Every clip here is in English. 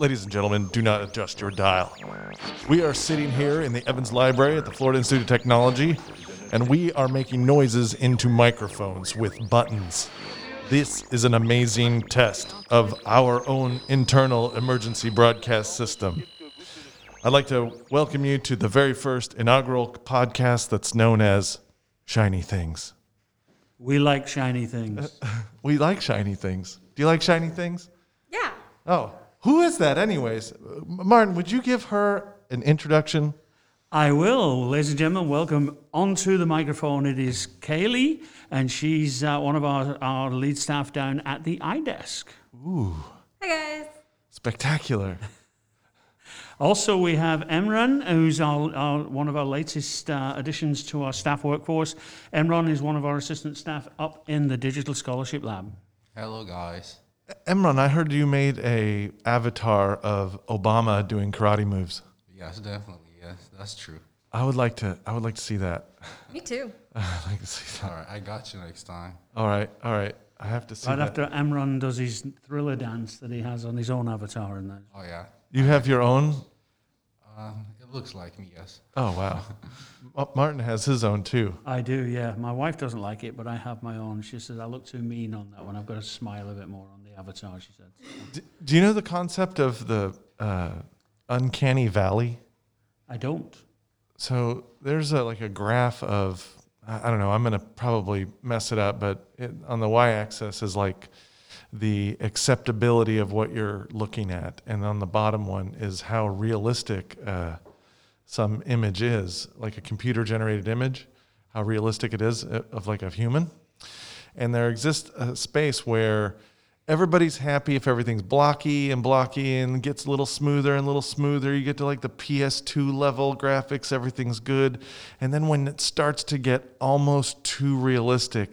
Ladies and gentlemen, do not adjust your dial. We are sitting here in the Evans Library at the Florida Institute of Technology, and we are making noises into microphones with buttons. This is an amazing test of our own internal emergency broadcast system. I'd like to welcome you to the very first inaugural podcast that's known as Shiny Things. We like shiny things. We like shiny things. Do you like shiny things? Yeah. Oh, who is that, anyways? Uh, Martin, would you give her an introduction? I will, ladies and gentlemen, welcome onto the microphone. It is Kaylee, and she's uh, one of our, our lead staff down at the iDesk. Ooh. Hi guys. Spectacular. Also, we have Emran, who's our, our, one of our latest uh, additions to our staff workforce. Emran is one of our assistant staff up in the Digital Scholarship Lab. Hello, guys. Emran, I heard you made a avatar of Obama doing karate moves. Yes, definitely. Yes, that's true. I would like to. I would like to see that. Me too. I'd like to see that. All right, I got you next time. All right, all right. I have to see Right that. after Emran does his thriller dance that he has on his own avatar in there. Oh yeah, you have your own. um, it looks like me. Yes. Oh wow. Martin has his own too. I do, yeah. My wife doesn't like it, but I have my own. She says I look too mean on that one. I've got to smile a bit more on the avatar, she said. D- do you know the concept of the uh, uncanny valley? I don't. So there's a like a graph of I don't know. I'm gonna probably mess it up, but it, on the y-axis is like the acceptability of what you're looking at, and on the bottom one is how realistic uh, some image is, like a computer-generated image, how realistic it is uh, of like a human. And there exists a space where everybody's happy if everything's blocky and blocky and gets a little smoother and a little smoother. You get to like the PS2 level graphics, everything's good. And then when it starts to get almost too realistic,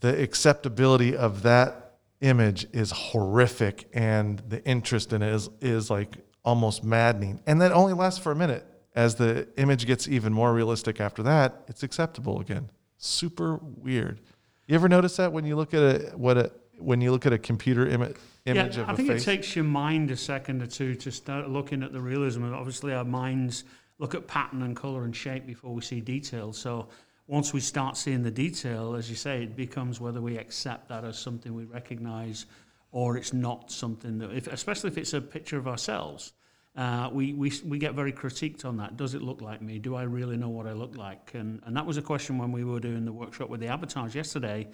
the acceptability of that image is horrific and the interest in it is, is like almost maddening. And that only lasts for a minute. As the image gets even more realistic after that, it's acceptable again. Super weird. You ever notice that when you look at a what a when you look at a computer imi- image yeah, of I a think face? it takes your mind a second or two to start looking at the realism. And obviously, our minds look at pattern and color and shape before we see detail. So once we start seeing the detail, as you say, it becomes whether we accept that as something we recognize or it's not something that, if, especially if it's a picture of ourselves. Uh, we, we, we get very critiqued on that. Does it look like me? Do I really know what I look like? And, and that was a question when we were doing the workshop with the avatars yesterday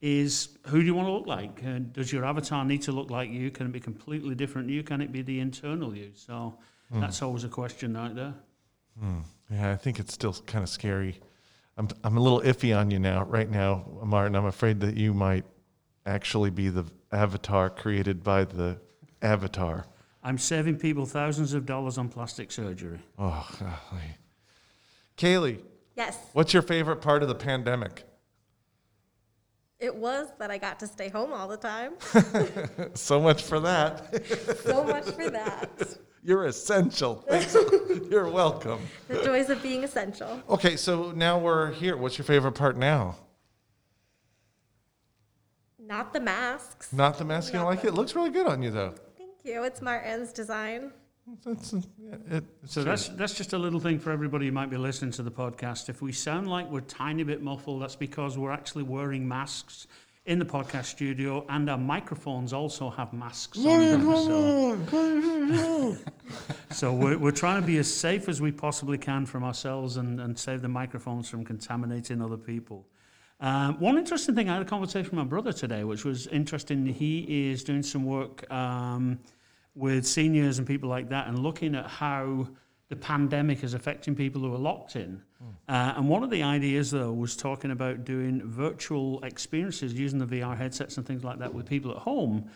is who do you want to look like? Uh, does your avatar need to look like you? Can it be completely different you? Can it be the internal you? So that's always a question right there. Yeah, I think it's still kind of scary. I'm I'm a little iffy on you now, right now, Martin. I'm afraid that you might actually be the avatar created by the avatar. I'm saving people thousands of dollars on plastic surgery. Oh, golly. Kaylee, Yes. what's your favorite part of the pandemic? It was that I got to stay home all the time. So much for that. so much for that. You're essential. You're welcome. The joys of being essential. Okay, so now we're here. What's your favorite part now? Not the masks. Not the mask. You don't like it? It looks really good on you, though. Thank you. It's Martin's design. That's, it, So true. that's that's just a little thing for everybody who might be listening to the podcast. If we sound like we're tiny bit muffled, that's because we're actually wearing masks in the podcast studio, and our microphones also have masks on them. So, so we're, we're trying to be as safe as we possibly can from ourselves and, and save the microphones from contaminating other people. Um, one interesting thing, I had a conversation with my brother today, which was interesting. He is doing some work um, with seniors and people like that and looking at how the pandemic is affecting people who are locked in. Uh, and one of the ideas, though, was talking about doing virtual experiences using the VR headsets and things like that with people at home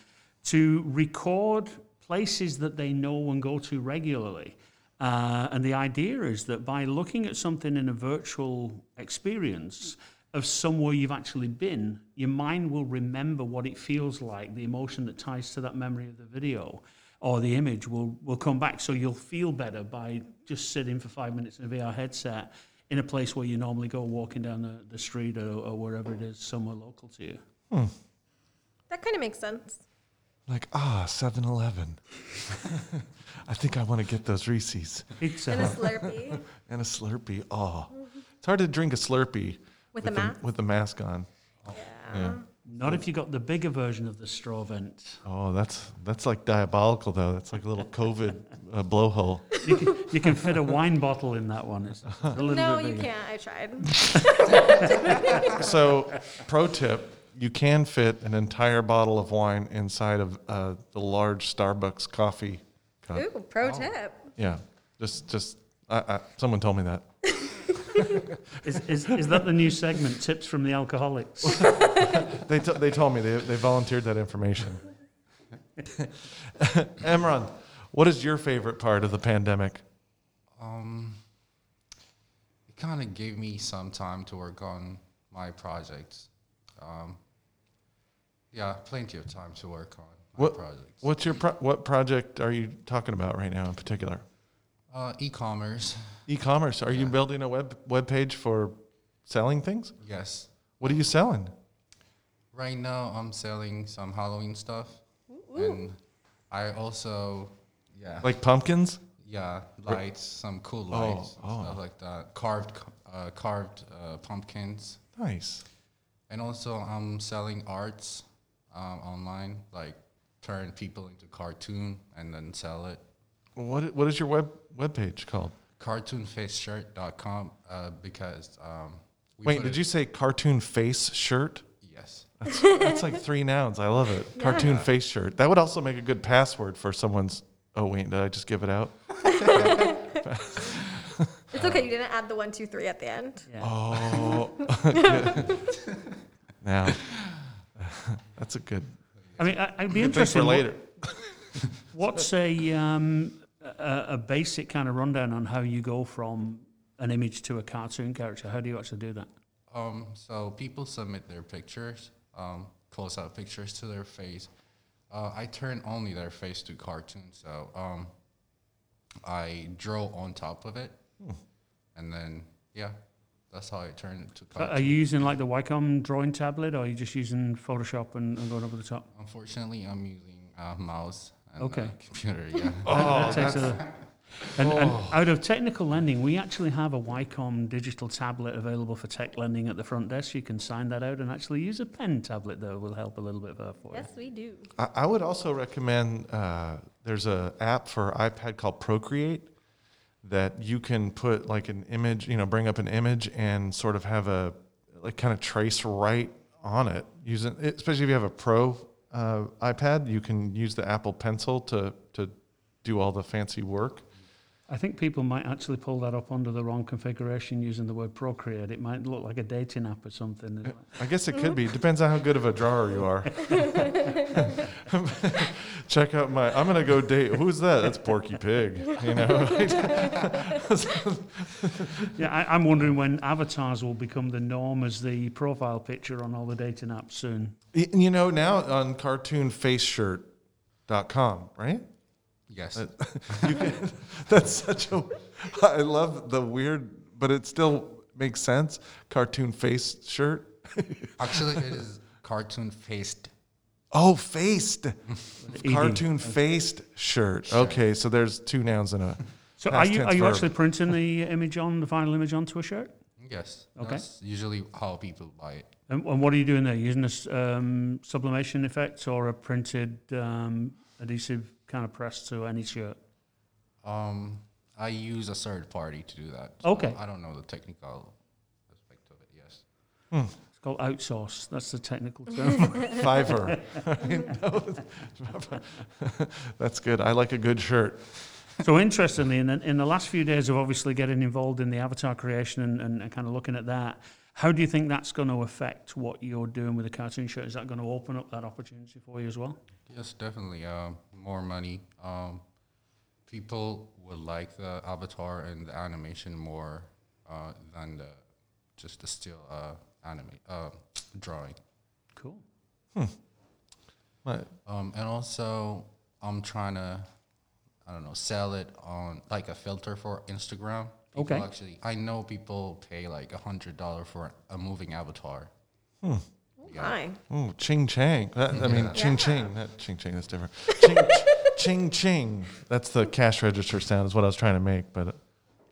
to record places that they know and go to regularly. Uh, and the idea is that by looking at something in a virtual experience of somewhere you've actually been, your mind will remember what it feels like, the emotion that ties to that memory of the video or the image will, will come back. So you'll feel better by just sitting for five minutes in a VR headset in a place where you normally go walking down the, the street or, or wherever it is, somewhere local to you. That kind of makes sense. Like, ah, 7 Eleven. I think I want to get those Reese's It's And a Slurpee and a Slurpee. Oh, it's hard to drink a Slurpee with a the, mask. with the mask on. Yeah. Yeah. Not if you got the bigger version of the straw vent. Oh, that's that's like diabolical though. That's like a little COVID uh, blowhole. You can, you can fit a wine bottle in that one. It's a little No, bit you bigger. can't. I tried. So, pro tip: you can fit an entire bottle of wine inside of uh, the large Starbucks coffee cup. Ooh, pro tip. Yeah, just just I, I, someone told me that. Is, is, is that the new segment, Tips from the Alcoholics? They t- they told me they they volunteered that information. Emran, what is your favorite part of the pandemic? Um, it kind of gave me some time to work on my projects. Um, yeah, plenty of time to work on my What- projects. What's your pro- what project are you talking about right now in particular? Uh, e-commerce. E-commerce. Are you building a web web page for selling things? Yes. What are you selling? Right now, I'm selling some Halloween stuff, and I also, yeah, Like pumpkins? yeah, lights, some cool Oh, lights, oh. stuff like that. Carved, uh, carved uh, pumpkins, Nice. and also I'm selling arts um, online, like turn people into cartoon and then sell it. What what is your web web page called? Cartoonfaceshirt.com uh, because um, we Wait, did it- you say cartoon face shirt? Yes. That's, that's like three nouns. I love it. Cartoon face shirt. That would also make a good password for someone's. Oh wait, did I just give it out? It's okay. You didn't add the one, two, three at the end. Yeah. Oh, good. now that's a good, I mean, I, I'd be good interested. for what- later. What's a, um, a a basic kind of rundown on how you go from an image to a cartoon character? How do you actually do that? Um, so people submit their pictures, um, close-up pictures to their face. Uh, I turn only their face to cartoon, so um, I draw on top of it, and then yeah, that's how I turn it to Uh, Are you using like the Wacom drawing tablet, or are you just using Photoshop and, and going over the top? Unfortunately, I'm using a mouse and Okay. a computer. Yeah. Oh, That takes that's, a- and, and out of technical lending, we actually have a Wacom digital tablet available for tech lending at the front desk. You can sign that out and actually use a pen tablet, though, will help a little bit there for Yes, we do. I, I would also recommend. Uh, there's a app for iPad called Procreate that you can put like an image. You know, bring up an image and sort of have a like kind of trace right on it. Using especially if you have a Pro uh, iPad, you can use the Apple Pencil to to do all the fancy work. You. I think people might actually pull that up under the wrong configuration using the word Procreate. It might look like a dating app or something. I guess it could be. Mm-hmm. Depends on how good of a drawer you are. Check out my. I'm gonna go date. Who's that? That's Porky Pig. You know. Yeah, I, I'm wondering when avatars will become the norm as the profile picture on all the dating apps soon. You know now on cartoonfaceshirt.com, right? Yes. You can, that's such a. I love the weird, but it still makes sense. Cartoon face shirt. Actually, it is cartoon faced. Oh, faced. ED. Cartoon faced shirt. Okay, so there's two nouns in a. So are you tense are you verb. actually printing the image on the final image onto a shirt? Yes. Okay. That's usually how people buy it. And, and what are you doing there? Using a um, sublimation effect or a printed um, adhesive kind of press to any shirt? Um, I use a third party to do that. Okay. I don't know the technical aspect of it. Yes. It's called outsource. That's the technical term. Fiverr. That's good. I like a good shirt. so interestingly, in the, in the last few days of obviously getting involved in the avatar creation and, and, and kind of looking at that, how do you think that's going to affect what you're doing with the cartoon shirt? Is that going to open up that opportunity for you as well? Yes, definitely. Um, more money. Um, people would like the avatar and the animation more uh, than the just the still uh, anime uh, drawing. Cool. Hmm. What? Um, and also, I'm trying to, I don't know, sell it on like a filter for Instagram. People Okay. Actually, I know people pay like a hundred dollar for a moving avatar. My. Oh, ching chang. That, I mean, Yeah. ching Yeah. ching. That ching ching. That's different. Ching ching ching. That's the cash register sound. Is what I was trying to make. But uh,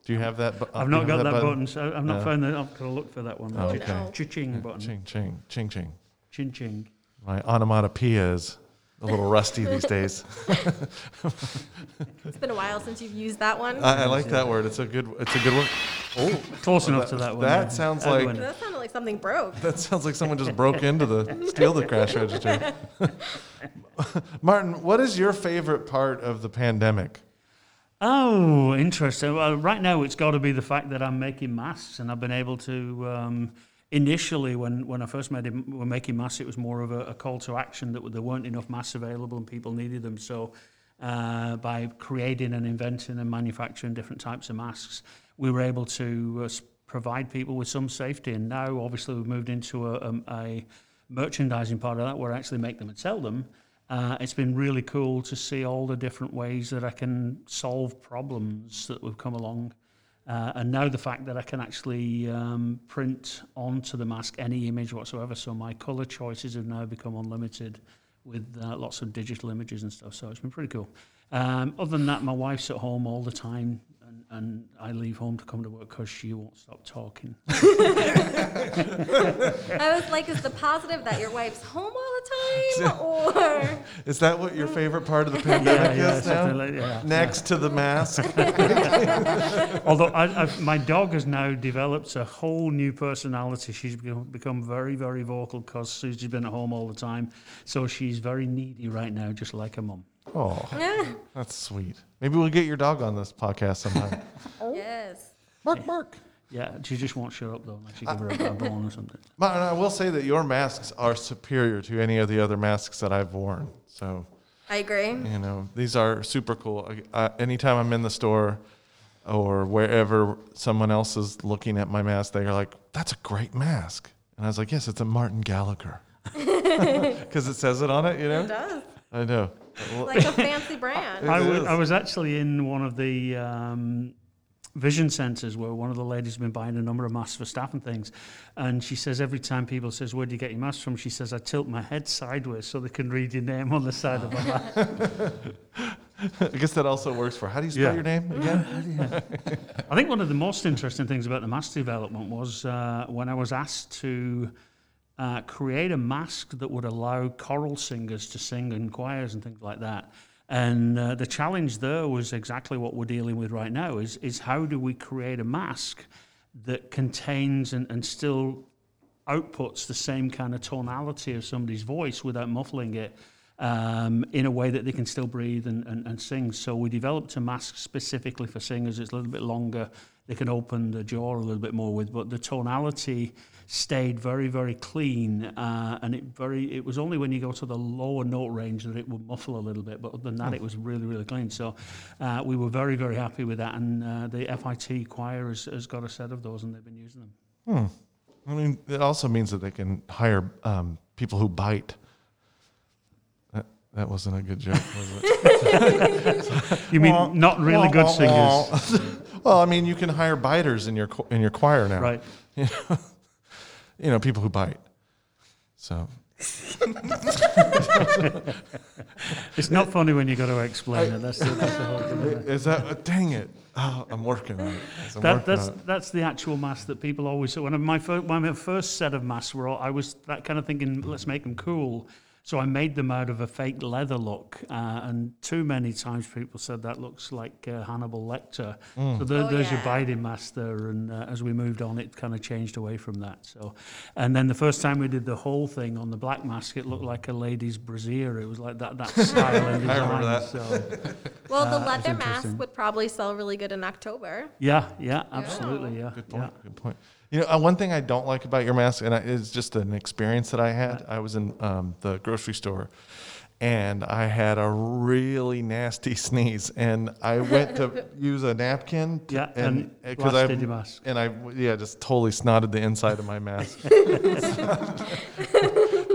do you have that? bu- I've not got have that button, so I've not Yeah. found that. I've got to look for that one. Oh, okay. no. Ching button. Ching ching ching ching. Chin ching. My onomatopoeia is a little rusty these days. It's been a while since you've used that one. I, I like that word. It's a good. It's a good word. Oh, Close enough to that one. that yeah. sounds That like- one. that sounded like something broke. that sounds like someone just broke into the steal the crash register. Martin, what is your favorite part of the pandemic? Oh, interesting. Well, right now it's got to be the fact that I'm making masks, and I've been able to. Um, initially, when, when I first made it, were making masks, it was more of a, a call to action that there weren't enough masks available and people needed them. So, uh, by creating and inventing and manufacturing different types of masks, we were able to uh, provide people with some safety. And now, obviously, we've moved into a, um, a merchandising part of that where I actually make them and sell them. Uh, it's been really cool to see all the different ways that I can solve problems that we've come along. Uh, and now the fact that I can actually um, print onto the mask any image whatsoever. So my color choices have now become unlimited with uh, lots of digital images and stuff. So it's been pretty cool. Um, other than that, my wife's at home all the time. And, and I leave home to come to work because she won't stop talking. I was like, is the positive that your wife's home all the time? Or Is that what your favorite part of the pandemic yeah, is now? like- yeah, Next to the mask. Although I, I've, my dog has now developed a whole new personality. She's become, become very, very vocal because Susie's been at home all the time. So she's very needy right now, just like her mum. Oh, that's sweet. Maybe we'll get your dog on this podcast sometime. Oh. yes. Mark, Mark. Yeah, she just won't shut up though. Unless you give her a, uh, a bone or something. Martin, I will say that your masks are superior to any of the other masks that I've worn. So, I agree. you know, these are super cool. I, I, anytime I'm in the store or wherever someone else is looking at my mask, they are like, that's a great mask. And I was like, yes, it's a Martin Gallagher. Because it says it on it, you It know? does. I know. Like a fancy brand. I It wa- is. I was actually in one of the um, vision centres where one of the ladies has been buying a number of masks for staff and things, and she says every time people says where do you get your mask from, she says I tilt my head sideways so they can read your name on the side of my mask. I guess that also works for, how do you spell Yeah. your name again? I think one of the most interesting things about the mask development was uh, when I was asked to uh, create a mask that would allow choral singers to sing in choirs and things like that. And uh, the challenge there was exactly what we're dealing with right now: is is how do we create a mask that contains and, and still outputs the same kind of tonality of somebody's voice without muffling it um, in a way that they can still breathe and, and, and sing. So we developed a mask specifically for singers. It's a little bit longer. They can open the jaw a little bit more with, but the tonality stayed very, very clean. Uh, and it very it was only when you go to the lower note range that it would muffle a little bit. But other than that, it was really, really clean. So uh, we were very, very happy with that. And uh, the FIT choir has, has got a set of those, and they've been using them. Hmm. I mean, it also means that they can hire um, people who bite. That, that wasn't a good joke, was it? You mean not really good singers? well, I mean, you can hire biters in your in your choir now. Right. You know, people who bite. So It's not funny when you got to explain it. That's the, that's the whole thing. is that? Dang it! Oh, I'm working on it. I'm That, working that's on it. that's the actual mask that people always. So when my first, when my first set of masks were, all, I was that kind of thinking, let's make them cool. So I made them out of a fake leather look, uh, and too many times people said that looks like uh, Hannibal Lecter. So there, Oh, there's your yeah. Biden mask there, and uh, as we moved on, it kind of changed away from that. So, and then the first time we did the whole thing on the black mask, it looked like a lady's brassiere. It was like that that style and I remember that. So Well, the Uh, it's leather mask would probably sell really good in October. yeah, yeah, absolutely, yeah, Good point. yeah. Good point. You know, uh, one thing I don't like about your mask, and I, it's just an experience that I had. I was in um, the grocery store, and I had a really nasty sneeze, and I went to use a napkin. To, Yeah, and because I blasted mask. and I yeah just totally snotted the inside of my mask.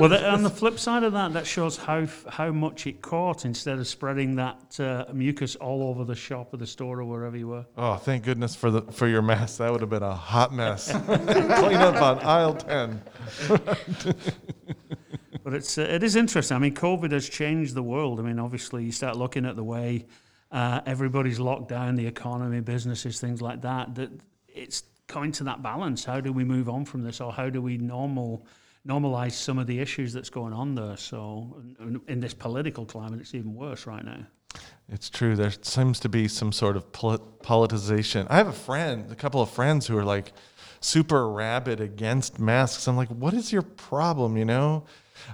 Well, the, on the flip side of that, that shows how how much it caught instead of spreading that uh, mucus all over the shop or the store or wherever you were. oh, thank goodness for the for your mask. That would have been a hot mess. Clean up on aisle ten. But it's uh, it is interesting. I mean, COVID has changed the world. I mean, obviously, you start looking at the way uh, everybody's locked down, the economy, businesses, things like that. That it's coming to that balance. How do we move on from this, or how do we normal normalize some of the issues that's going on there? So, in- this political climate, it's even worse right now. It's true. There seems to be some sort of polit- politicization. I have a friend, a couple of friends who are like super rabid against masks. I'm like, what is your problem? You know,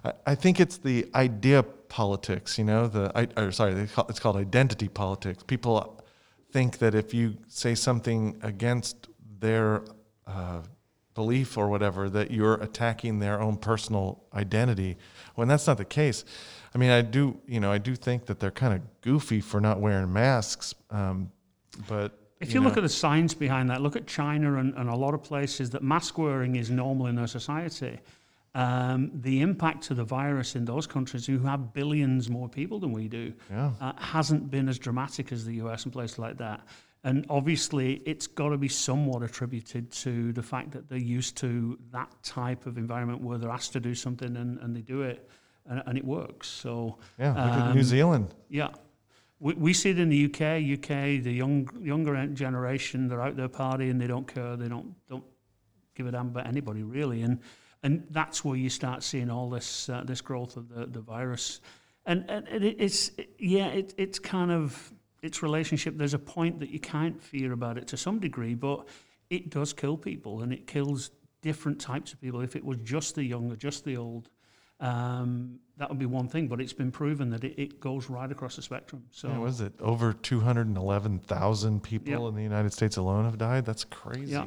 I, I think it's the idea politics. You know, the I, or sorry, call, it's called identity politics. People think that if you say something against their uh, belief or whatever, that you're attacking their own personal identity, when that's not the case. I mean, I do, you know, I do think that they're kind of goofy for not wearing masks, um, but If you, look at the science behind that, look at China and, and a lot of places that mask wearing is normal in their society. Um, the impact of the virus in those countries who have billions more people than we do Yeah. uh, hasn't been as dramatic as the US and places like that. And obviously, it's got to be somewhat attributed to the fact that they're used to that type of environment where they're asked to do something and, and they do it and, and it works. So, yeah, look at um, New Zealand. yeah. We, we see it in the UK. UK, the young younger generation, they're out there partying. They don't care. They don't don't give a damn about anybody really. And and that's where you start seeing all this uh, this growth of the, the virus. And and it, it's yeah, it, it's kind of its relationship. There's a point that you can't fear about it to some degree, but it does kill people, and it kills different types of people. If it was just the young or just the old, um, that would be one thing. But it's been proven that it, it goes right across the spectrum. So Yeah, was it over 211,000 people Yep. in the United States alone have died? That's crazy. Yeah.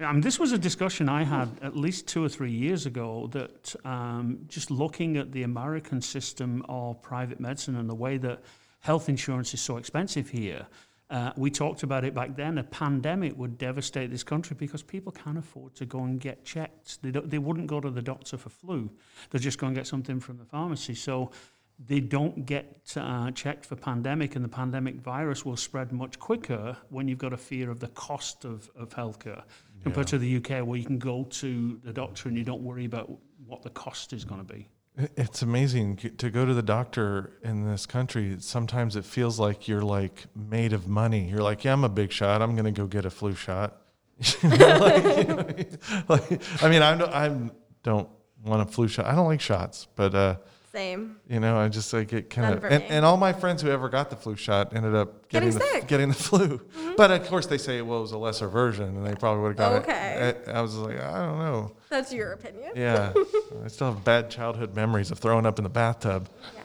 Um, this was a discussion I had at least two or three years ago that um, just looking at the American system of private medicine and the way that health insurance is so expensive here. Uh, we talked about it back then. A pandemic would devastate this country because people can't afford to go and get checked. They, don't, they wouldn't go to the doctor for flu. They'll just go and get something from the pharmacy. So they don't get uh, checked for pandemic, and the pandemic virus will spread much quicker when you've got a fear of the cost of, of healthcare compared to the UK, where you can go to the doctor and you don't worry about what the cost is going to be. It- It's amazing to go to the doctor in this country. Sometimes it feels like you're like made of money. You're like, yeah, I'm a big shot. I'm going to go get a flu shot. Like, you know, like, I mean, I don't, I don't want a flu shot. I don't like shots, but uh, Same. you know, I just like it kind of. And, and all my friends who ever got the flu shot ended up getting, Getting the, sick. Mm-hmm. getting the flu. But of course, they say well, it was a lesser version, and they probably would have got Okay. it. I, I was like, I don't know. That's your opinion. Yeah, I still have bad childhood memories of throwing up in the bathtub. Yeah.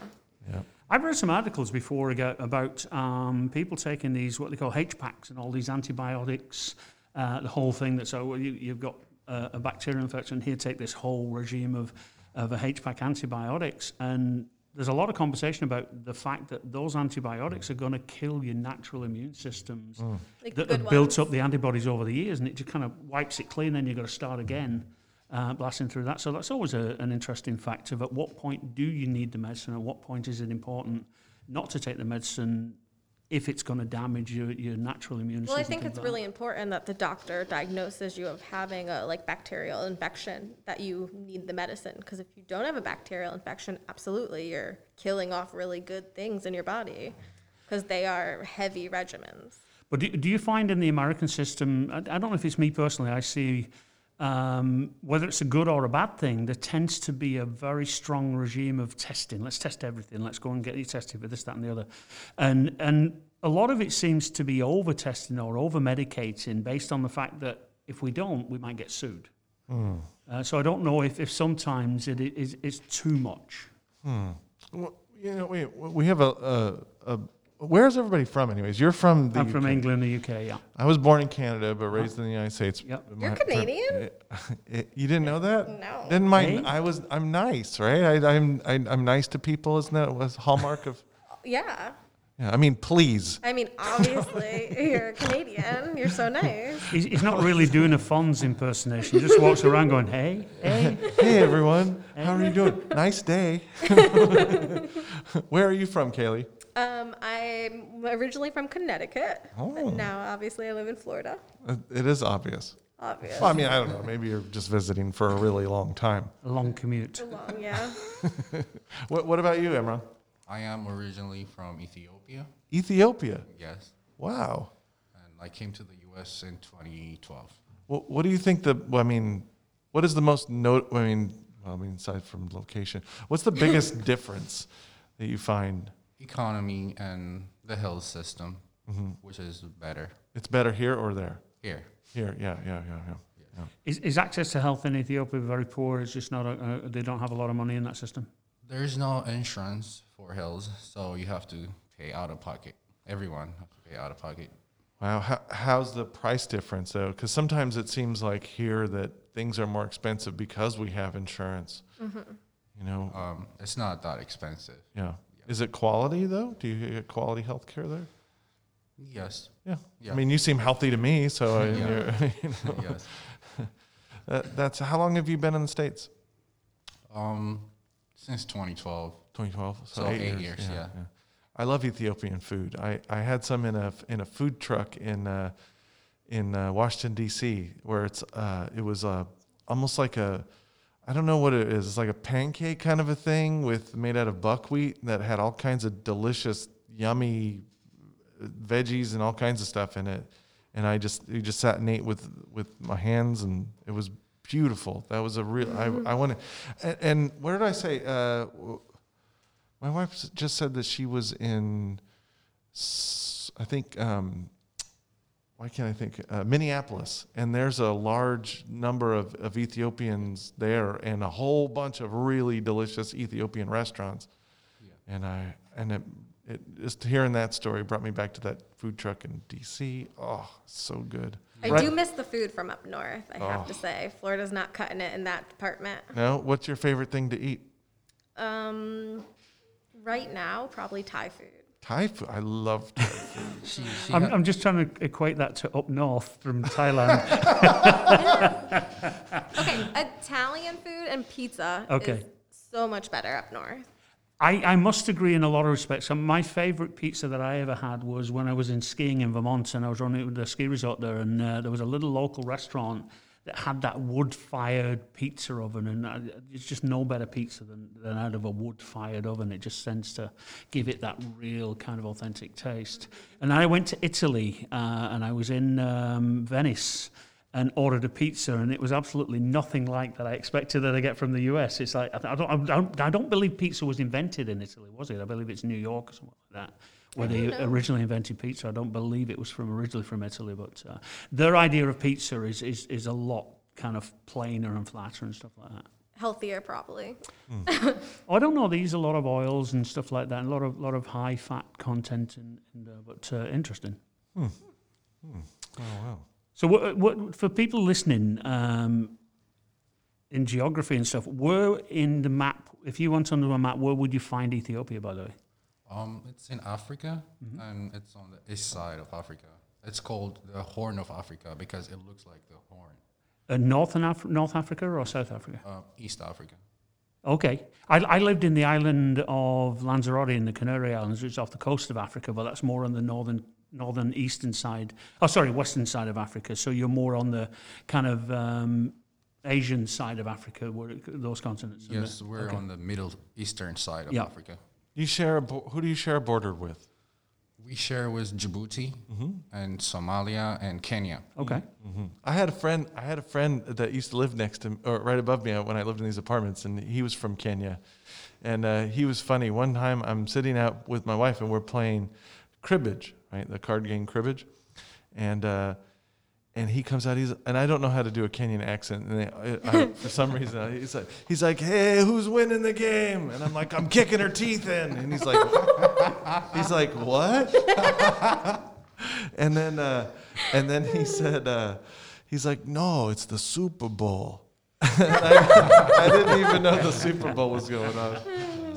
Yeah. I've read some articles before aga- about um, people taking these what they call H packs and all these antibiotics, uh, the whole thing. That so you, you've got uh, a bacterial infection here, take this whole regime of of a H pack antibiotics, and there's a lot of conversation about the fact that those antibiotics are going to kill your natural immune systems Like that good have built up the antibodies over the years, and it just kind of wipes it clean. Then you've got to start again, uh, blasting through that. So that's always a, an interesting factor. at what point do you need the medicine, at what point is it important not to take the medicine if it's going to damage your, your natural immune Well, I think it's like really important that the doctor diagnoses you of having a like bacterial infection that you need the medicine because if you don't have a bacterial infection, absolutely you're killing off really good things in your body because they are heavy regimens. But do, do you find in the American system, I, I don't know if it's me personally, I see um, whether it's a good or a bad thing, there tends to be a very strong regime of testing. Let's test everything. Let's go and get you tested for this, that, and the other. And, and a lot of it seems to be over testing or over medicating based on the fact that if we don't, we might get sued. Uh, so I don't know if, if sometimes it is it's too much. Well, you know, we we have a, a, a where's everybody from? Anyways, you're from the. I'm from UK. England, the UK, yeah. I was born in Canada, but raised in the United States. Yep. You're My- Canadian? Eh, you didn't know that? No. Didn't my Hey? I was I'm nice, right? I, I'm I, I'm nice to people. Isn't that was hallmark of? Yeah. Yeah, I mean, please. I mean, obviously, you're a Canadian. You're so nice. He's, he's not really doing a Fonz impersonation. He just walks around going, hey, hey. Hey everyone, how are you doing? Nice day. Where are you from, Kaylee? Um, I'm originally from Connecticut, Oh. but now obviously I live in Florida. It is obvious. Obvious. Well, I mean, I don't know. Maybe you're just visiting for a really long time. A long commute. Long, yeah. What, what about you, Emran? I am originally from Ethiopia. Ethiopia. Yes. Wow. And I came to the U.S. in 2012. What, what do you think the? Well, I mean, what is the most note? I mean, well, I mean, aside from location, what's the biggest difference that you find? Economy and the health system, which is better It's better here or there? here. Here, yeah, yeah, yeah, yeah. yeah. Is, is access to health in Ethiopia very poor? It's just not. A, uh, they don't have a lot of money in that system. There's no insurance for health, so you have to pay out of pocket. Everyone have to pay out of pocket. Wow, how, how's the price difference though? Because sometimes it seems like here that things are more expensive because we have insurance. You know, Um, it's not that expensive. yeah. Is it quality though? Do you get quality health care there? Yes. Yeah. Yeah. I mean, you seem healthy to me, so Yeah. you're, you know, yes. that, that's how long have you been in the states? Um, since 2012. 2012. So eight years, yeah. I love Ethiopian food. I, I had some in a in a food truck in uh, in uh, Washington D.C. where it's uh, it was uh, almost like a I don't know what it is. It's like a pancake kind of a thing with made out of buckwheat that had all kinds of delicious, yummy veggies and all kinds of stuff in it. And I just you just sat and ate with with my hands, and it was beautiful. That was a real. I I want to. And, and where did I say? Uh, my wife just said that she was in. I think. Um, why can't I think? Uh, Minneapolis, and there's a large number of, of Ethiopians there, and a whole bunch of really delicious Ethiopian restaurants. Yeah. And I and it, it just hearing that story brought me back to that food truck in D.C. Oh, so good. I Right- do miss the food from up north, I have to Oh. say. Florida's not cutting it in that department. No, what's your favorite thing to eat? Um, right now, probably Thai food. Thai food. I love Thai food. She, she I'm, ha- I'm just trying to equate that to up north from Thailand. Okay, Italian food and pizza Okay. is so much better up north. I, I must agree in a lot of respects. So my favourite pizza that I ever had was when I was in skiing in Vermont and I was running the ski resort there, and uh, there was a little local restaurant that had that wood-fired pizza oven, and uh, it's just no better pizza than, than out of a wood-fired oven. It just tends to give it that real kind of authentic taste. And I went to Italy, uh, and I was in um, Venice and ordered a pizza, and it was absolutely nothing like that I expected that I get from the US. It's like I don't, I don't, I don't believe pizza was invented in Italy, was it? I believe it's New York or something like that, where they know. originally invented pizza. I don't believe it was from originally from Italy, but uh, their idea of pizza is, is is a lot kind of plainer and flatter and stuff like that. Healthier, probably. Oh, I don't know. They use a lot of oils and stuff like that, and a lot of lot of high fat content, in, in there, but uh, interesting. Oh wow. So, what, what for people listening um, in geography and stuff? Where in the map, if you went onto a map, where would you find Ethiopia? By the way, um, it's in Africa, Mm-hmm. and it's on the east side of Africa. It's called the Horn of Africa because it looks like the horn. uh, Northern Af- North Africa or South Africa? Uh, east Africa. Okay, I, I lived in the island of Lanzarote in the Canary Islands, which is off the coast of Africa, but that's more on the northern northern eastern side. Oh, sorry, western side of Africa. So you're more on the kind of um, Asian side of Africa, where those continents. Yes, we're Okay. on the middle eastern side of Yeah. Africa. You share a bo- who do you share a border with? We share with Djibouti Mm-hmm. and Somalia and Kenya. Okay. I had a friend. I had a friend that used to live next to, or right above me when I lived in these apartments, and he was from Kenya, and uh, he was funny. One time, I'm sitting out with my wife, and we're playing cribbage, right, the card game cribbage, and uh, and he comes out. He's and I don't know how to do a Kenyan accent, and they, I, for some reason, he's like, he's like, "Hey, who's winning the game?" And I'm like, "I'm kicking her teeth in," and he's like, he's like, "What?" and then uh, and then he said uh, he's like no it's the super bowl I, I didn't even know the super bowl was going on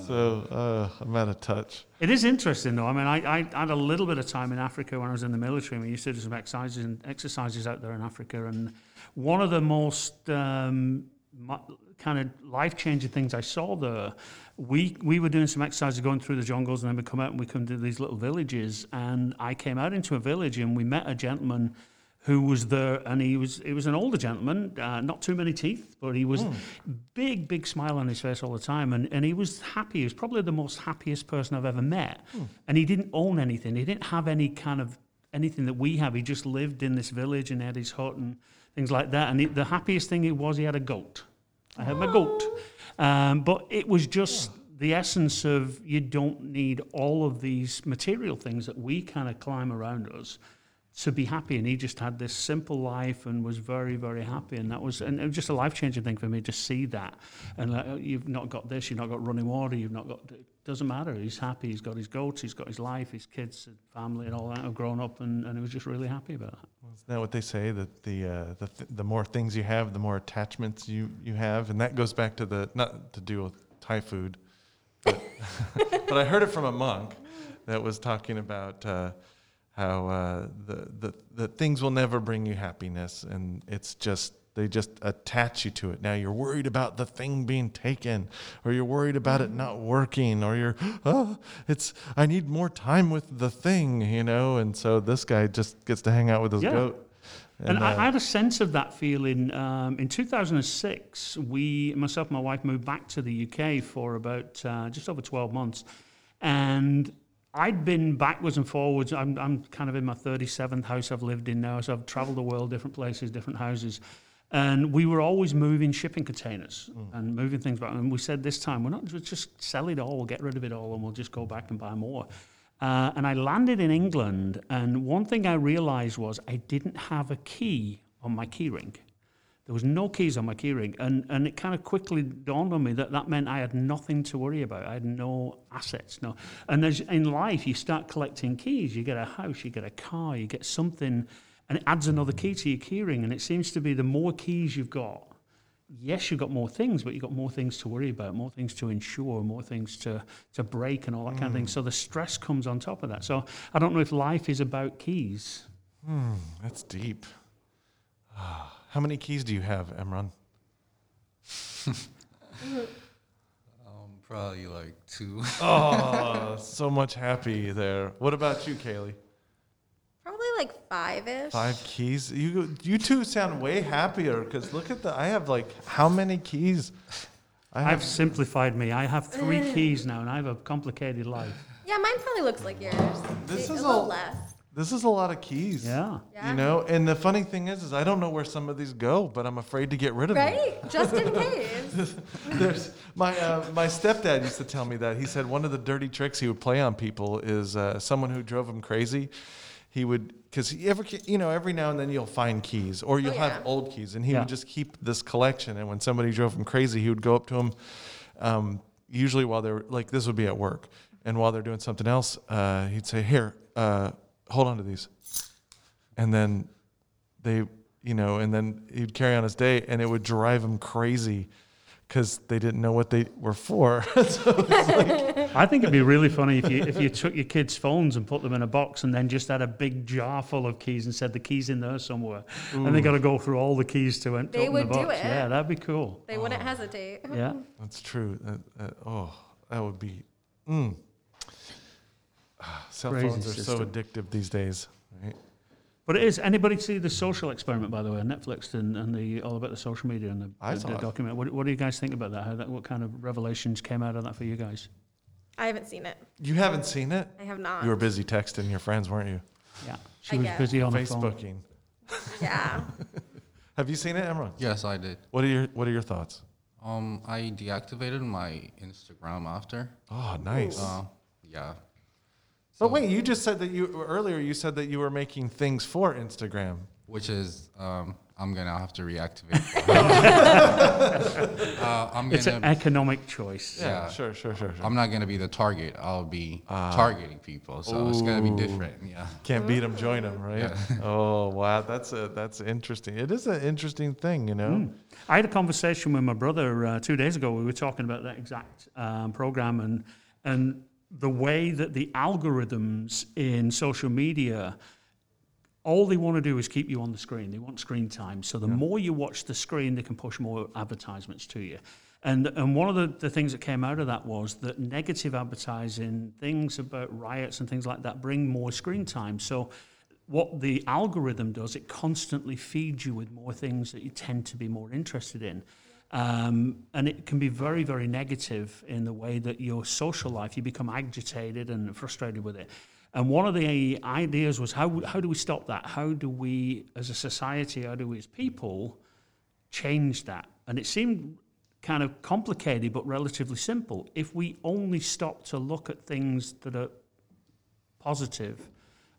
so uh, i'm out of touch It is interesting, though. I mean, I, I had a little bit of time in Africa when I was in the military. and We used to do some exercises, and exercises out there in Africa. And one of the most um, kind of life changing things I saw there, we, we were doing some exercises going through the jungles, and then we come out and we come to these little villages. And I came out into a village and we met a gentleman who was there, and he was he was an older gentleman, uh, not too many teeth, but he was big, big smile on his face all the time, and, and he was happy. He was probably the most happiest person I've ever met, and he didn't own anything. He didn't have any kind of anything that we have. He just lived in this village and had his hut and things like that. And he, the happiest thing he was, he had a goat. I had my goat, um, but it was just the essence of you don't need all of these material things that we kind of climb around us to be happy. And he just had this simple life and was very, very happy. And that was, and it was just a life changing thing for me to see that. And like, oh, you've not got this, you've not got running water, you've not got, it doesn't matter. He's happy. He's got his goats, he's got his life, his kids, and family, and all that have grown up. And, and he was just really happy about that. Isn't that what they say that the uh, the th- the more things you have, the more attachments you you have, and that goes back to the not to do with Thai food, but, but I heard it from a monk that was talking about uh, how uh, the the the things will never bring you happiness, and it's just they just attach you to it. Now you're worried about the thing being taken, or you're worried about it not working, or you're oh, it's I need more time with the thing, you know. And so this guy just gets to hang out with his Yeah. goat. And, I, uh, I had a sense of that feeling. Um, in 2006, we, myself and my wife, moved back to the UK for about uh, just over 12 months. And I'd been backwards and forwards. I'm, I'm kind of in my 37th house I've lived in now. So I've traveled the world, different places, different houses. And we were always moving shipping containers and moving things back. And we said this time, we're not we'll just sell it all, we'll get rid of it all, and we'll just go back and buy more. Uh, and I landed in England, and one thing I realized was I didn't have a key on my keyring. There was no keys on my keyring, and, and it kind of quickly dawned on me that that meant I had nothing to worry about. I had no assets, no. And as in life, you start collecting keys. You get a house, you get a car, you get something, and it adds another key to your keyring. And it seems to be the more keys you've got, yes, you've got more things, but you've got more things to worry about, more things to insure, more things to, to break, and all that kind of thing. Hmm. So the stress comes on top of that. So I don't know if life is about keys. Hmm, that's deep. Ah. How many keys do you have, Emran? Um, probably like two. Oh, so much happy there. What about you, Kaylee? Probably like five ish. Five keys. You you two sound way happier because look at the. I have like how many keys? I I've simplified me. I have three keys now, and I have a complicated life. Yeah, mine probably looks like yours. This a is little a- less. This is a lot of keys. Yeah. Yeah. You know, and the funny thing is, is I don't know where some of these go, but I'm afraid to get rid of them. Right? Just in case. There's my uh, my stepdad used to tell me that he said one of the dirty tricks he would play on people is uh, someone who drove him crazy. He would because he ever you know every now and then you'll find keys or you'll Oh, have old keys and he Yeah. would just keep this collection and when somebody drove him crazy he would go up to him um, usually while they're like this would be at work and while they're doing something else uh, he'd say here uh, hold on to these and then they you know and then he'd carry on his day and it would drive him crazy because they didn't know what they were for so like I think it'd be really funny if you if you took your kids' phones and put them in a box and then just had a big jar full of keys and said the keys in there somewhere, and they got to go through all the keys to, en- to They open would the do it. Yeah, that'd be cool. They wouldn't hesitate. Yeah. that's true uh, uh, oh that would be mm. Cell Crazy phones are so system. addictive these days right But it is. Anybody see the social experiment, by the way, on Netflix and, and the all about the social media and the, I the, saw the it. document? What, what do you guys think about that? How that? What kind of revelations came out of that for you guys? I haven't seen it. you haven't seen it I have not. you were busy texting your friends weren't you Yeah, she I was guess. busy on the phone. facebooking Yeah. have you seen it Emran? yes, I did. what are your what are your thoughts Um, I deactivated my Instagram after. oh nice Uh, yeah. But wait you just said that you earlier you said that you were making things for instagram Which is, um, I'm gonna have to reactivate. uh, I'm It's an gonna. economic choice. yeah, Yeah. sure sure sure, sure. I'm not gonna be the target. I'll be Ah. targeting people, so it's gonna be different. Yeah. Can't beat them, join them, right? Yeah. oh wow, that's a that's interesting. It is an interesting thing, you know. I had a conversation with my brother uh, two days ago. We were talking about that exact um, program and and the way that the algorithms in social media all they want to do is keep you on the screen. They want screen time. So the more you watch the screen, they can push more advertisements to you. And and one of the, the things that came out of that was that negative advertising, things about riots and things like that, bring more screen time. So what the algorithm does, it constantly feeds you with more things that you tend to be more interested in. Um, and it can be very, very negative in the way that your social life, you become agitated and frustrated with it. And one of the ideas was how, how do we stop that? How do we, as a society, how do we as people change that? And it seemed kind of complicated but relatively simple. If we only stop to look at things that are positive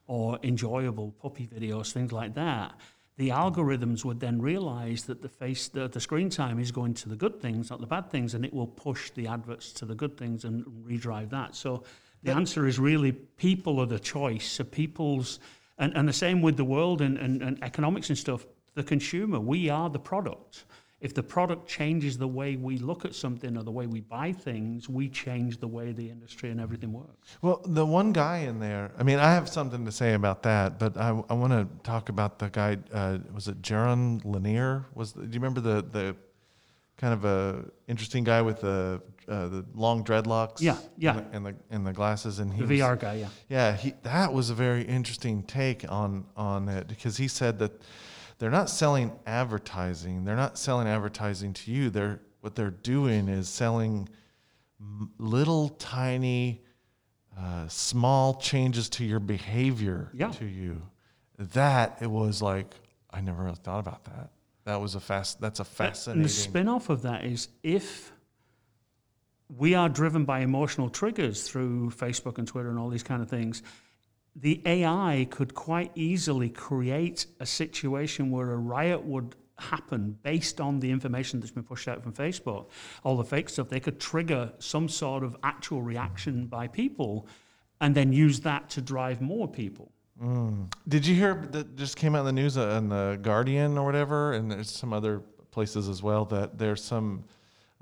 or enjoyable, puppy videos, things like that, the algorithms would then realize that the face the, the screen time is going to the good things, not the bad things, and it will push the adverts to the good things and redrive that. So the answer is really people are the choice. So people's and, and the same with the world and, and, and economics and stuff, the consumer, we are the product if the product changes the way we look at something or the way we buy things, we change the way the industry and everything works. Well, the one guy in there, I mean, I have something to say about that, but I, I want to talk about the guy. Uh, was it Jaron Lanier? Was do you remember the the kind of a interesting guy with the uh, the long dreadlocks? Yeah, yeah. and the and the, and the glasses, and he The was- VR guy, yeah. Yeah, he, that was a very interesting take on on it because he said that they're not selling advertising. They're not selling advertising to you. They're what they're doing is selling little tiny, uh, small changes to your behavior Yeah. to you. That it was like I never really thought about that. That was a fast. That's a And fascinating. the spin off of that is if we are driven by emotional triggers through Facebook and Twitter and all these kind of things, the AI could quite easily create a situation where a riot would happen based on the information that's been pushed out from Facebook, all the fake stuff. They could trigger some sort of actual reaction by people and then use that to drive more people. Did you hear that just came out in the news uh, in the Guardian or whatever, and there's some other places as well that there's some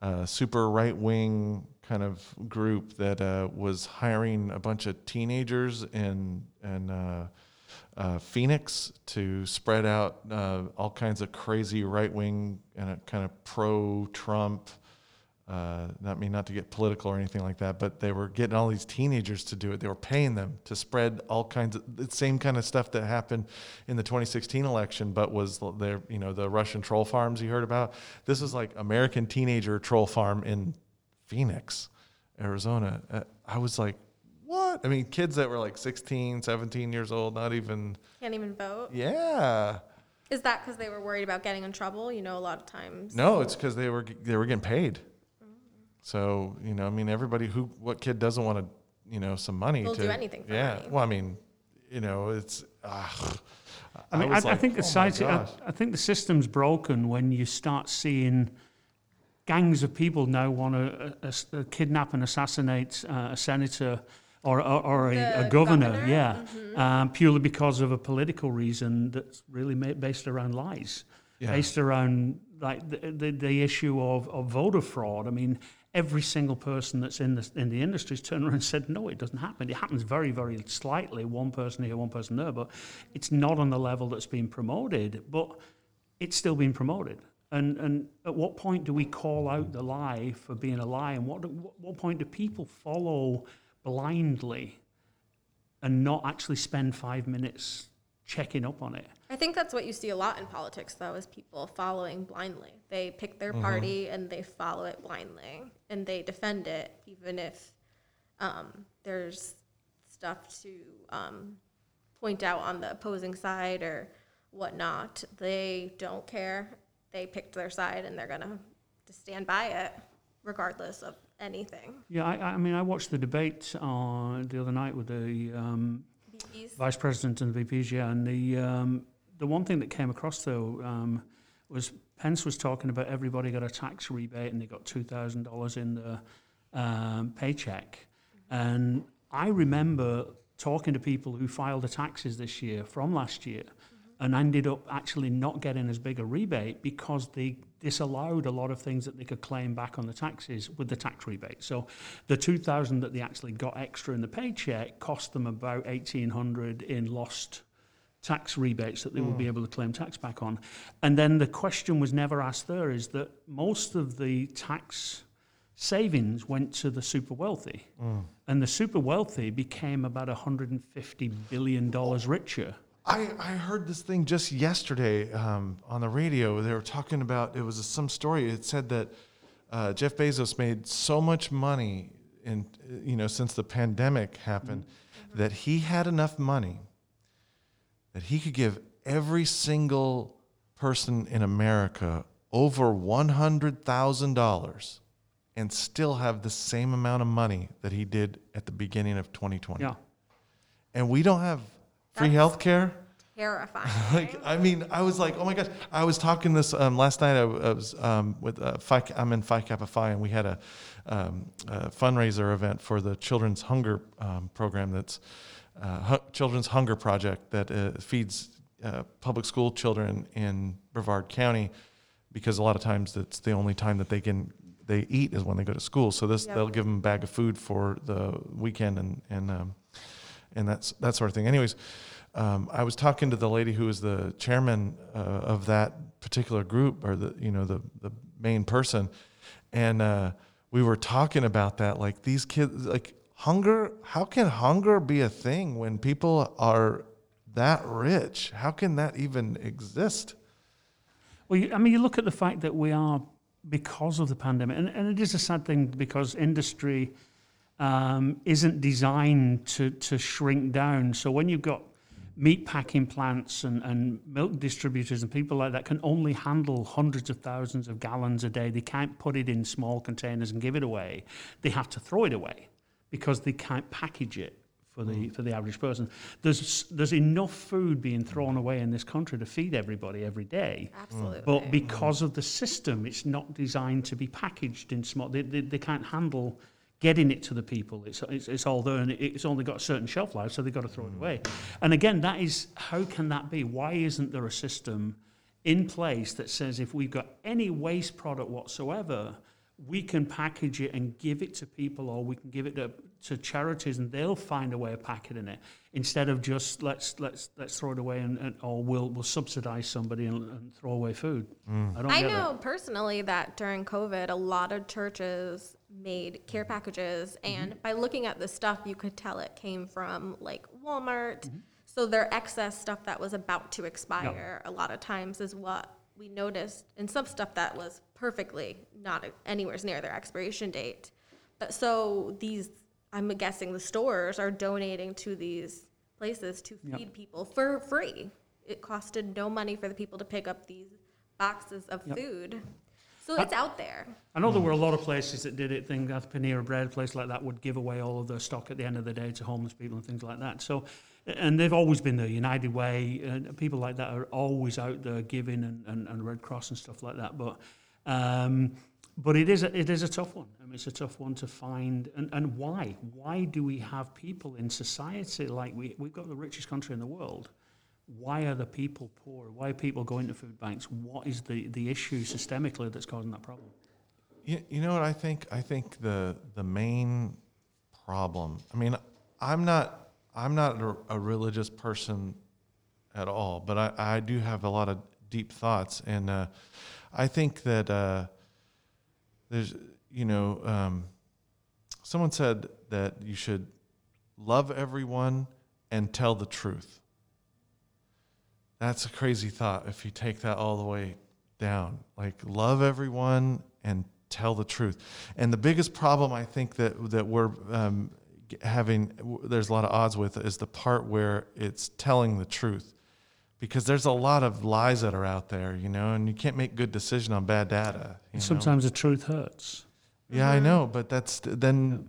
uh, super right wing kind of group that uh, was hiring a bunch of teenagers in in uh, uh, Phoenix to spread out uh, all kinds of crazy right wing and kind of pro Trump. Uh, not mean not to get political or anything like that, but they were getting all these teenagers to do it. They were paying them to spread all kinds of the same kind of stuff that happened in the 2016 election, but was there, you know, the Russian troll farms you heard about. This is like American teenager troll farm in Phoenix, Arizona. Uh, I was like, what? I mean, kids that were like 16, 17 years old, not even, Can't even vote. yeah. Is that because they were worried about getting in trouble? You know, a lot of times. No, it's because they were they were getting paid. So you know, I mean, everybody who what kid doesn't want to, you know, some money Will to do anything for yeah. money. Well, I mean, you know, it's. Uh, I mean, I, I like, think the "Oh my society, I. I think the system's broken when you start seeing gangs of people now want to uh, uh, kidnap and assassinate uh, a senator or, or, or a, a governor, governor? yeah, Mm-hmm. um, purely because of a political reason that's really ma- based around lies, Yeah. based around like the, the, the issue of, of voter fraud. I mean, every single person that's in the in the industry has turned around and said, no, it doesn't happen. It happens very, very slightly, one person here, one person there, but it's not on the level that's being promoted. But it's still being promoted. And and at what point do we call out the lie for being a lie? And what what, what point do people follow blindly and not actually spend five minutes checking up on it? I think that's what you see a lot in politics, though, is people following blindly. They pick their Mm-hmm. party and they follow it blindly, and they defend it, even if um, there's stuff to um, point out on the opposing side or whatnot. They don't care. They picked their side, and they're gonna just stand by it, regardless of anything. Yeah, I, I mean, I watched the debate uh, the other night with the um, vice president and VPs, yeah, and the um, the one thing that came across though um, was Pence was talking about everybody got a tax rebate and they got two thousand dollars in the um, paycheck, and I remember talking to people who filed the taxes this year from last year, and ended up actually not getting as big a rebate because they disallowed a lot of things that they could claim back on the taxes with the tax rebate. So the 2000 that they actually got extra in the paycheck cost them about 1800 in lost tax rebates that they would be hmm. able to claim tax back on. And then the question was never asked there is that most of the tax savings went to the super wealthy. Hmm. And the super wealthy became about 150 billion dollars richer I, I heard this thing just yesterday um, on the radio. They were talking about it was some story. It said that uh, Jeff Bezos made so much money in you know since the pandemic happened that he had enough money that he could give every single person in America over one hundred thousand dollars and still have the same amount of money that he did at the beginning of 2020. Yeah. And we don't have free That's- health care. Terrifying. Like, I mean, I was like, oh my gosh. I was talking this um, last night. I, I was um, with uh, Phi, I'm in Phi Kappa Phi, and we had a, um, a fundraiser event for the Children's Hunger um, Program. That's uh, hu- Children's Hunger Project that uh, feeds uh, public school children in Brevard County, because a lot of times that's the only time that they can they eat is when they go to school. So this Yep. they'll give them a bag of food for the weekend and and um, and that's that sort of thing. Anyways, um, I was talking to the lady who was the chairman uh, of that particular group, or the you know the the main person, and uh, we were talking about that. Like these kids, like hunger. How can hunger be a thing when people are that rich? How can that even exist? Well, you, I mean, you look at the fact that we are, because of the pandemic, and, and it is a sad thing because industry um, isn't designed to, to shrink down. So when you've got meat packing plants and, and milk distributors and people like that can only handle hundreds of thousands of gallons a day, they can't put it in small containers and give it away. They have to throw it away because they can't package it for the for the average person. There's there's enough food being thrown away in this country to feed everybody every day. Absolutely. But because of the system, it's not designed to be packaged in small. They, they, they can't handle getting it to the people. It's, it's, it's all there and it's only got a certain shelf life, so they've got to throw it mm. away. And again, that is how can that be? Why isn't there a system in place that says if we've got any waste product whatsoever, we can package it and give it to people or we can give it to, to charities and they'll find a way of packaging it instead of just let's let's let's throw it away and, and or we'll we'll subsidize somebody and, and throw away food. I don't I know that. personally that during COVID, a lot of churches made care packages, Mm-hmm. and by looking at the stuff, you could tell it came from like Walmart. Mm-hmm. So their excess stuff that was about to expire, a lot of times, is what we noticed, and some stuff that was perfectly not anywhere near their expiration date. But so these, I'm guessing the stores are donating to these places to Yep. feed people for free. It costed no money for the people to pick up these boxes of Yep. food. So it's out there. I know there were a lot of places that did it. Things like Panera Bread, place like that, would give away all of their stock at the end of the day to homeless people and things like that. So, and they've always been there. United Way, and people like that are always out there giving, and, and, and Red Cross and stuff like that. But, um, but it is a, it is a tough one. I mean, it's a tough one to find. And, and why? Why do we have people in society like we we've got the richest country in the world? Why are the people poor? Why are people going to food banks? What is the, the issue systemically that's causing that problem? You, you know what I think? I think the the main problem. I mean, I'm not I'm not a, a religious person at all, but I, I do have a lot of deep thoughts, and uh, I think that uh, there's you know um, someone said that you should love everyone and tell the truth. That's a crazy thought if you take that all the way down. Like love everyone and tell the truth. And the biggest problem I think that that we're um, having, there's a lot of odds with, is the part where it's telling the truth, because there's a lot of lies that are out there, you know, and you can't make good decision on bad data. you know? Sometimes the truth hurts. yeah, I mm-hmm. know, but that's then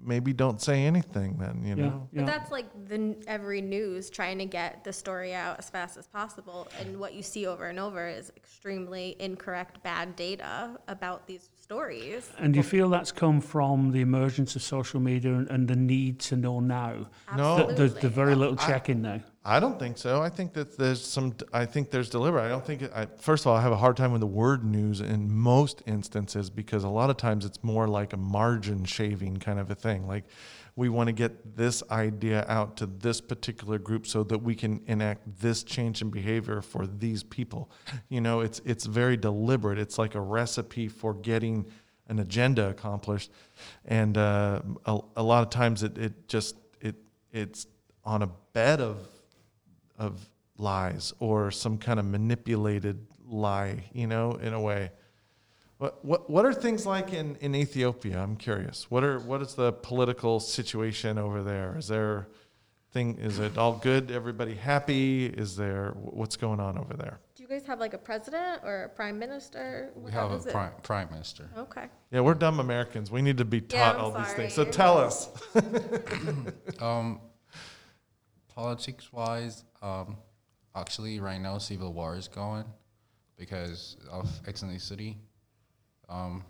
maybe don't say anything. Then you Yeah, know. yeah. But that's like the every news trying to get the story out as fast as possible, and what you see over and over is extremely incorrect, bad data about these stories. and do you feel that's come from the emergence of social media and, and the need to know now? No. There's the very little check in now. I don't think so. I think that there's some. I think there's deliberate. I don't think. I, first of all, I have a hard time with the word news in most instances because a lot of times it's more like a margin shaving kind of a thing. Like we want to get this idea out to this particular group so that we can enact this change in behavior for these people. You know, it's it's very deliberate. It's like a recipe for getting an agenda accomplished, and uh, a, a lot of times it, it just it it's on a bed of of lies or some kind of manipulated lie, you know, in a way. What what what are things like in, in Ethiopia? I'm curious. What are what is the political situation over there? Is there thing is it all good? Everybody happy? Is there what's going on over there? Do you guys have like a president or a prime minister? We How have a it- prime, prime minister. Okay. Yeah, we're dumb Americans. We need to be taught I'm all these things. So sorry. tell us. Um, politics wise, um, actually, right now, civil war is going because of ethnicity. Um,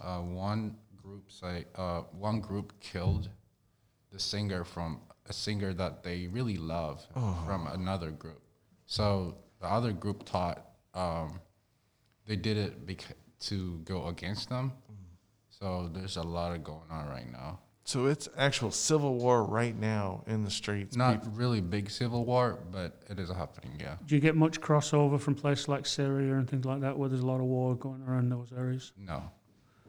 uh, one group say uh, one group killed the singer from a singer that they really love from another group. So the other group thought um, they did it bec- to go against them. So there's a lot of going on right now. So it's actual civil war right now in the streets. Not really big civil war, but it is happening. Yeah. Do you get much crossover from places like Syria and things like that, where there's a lot of war going around those areas? No,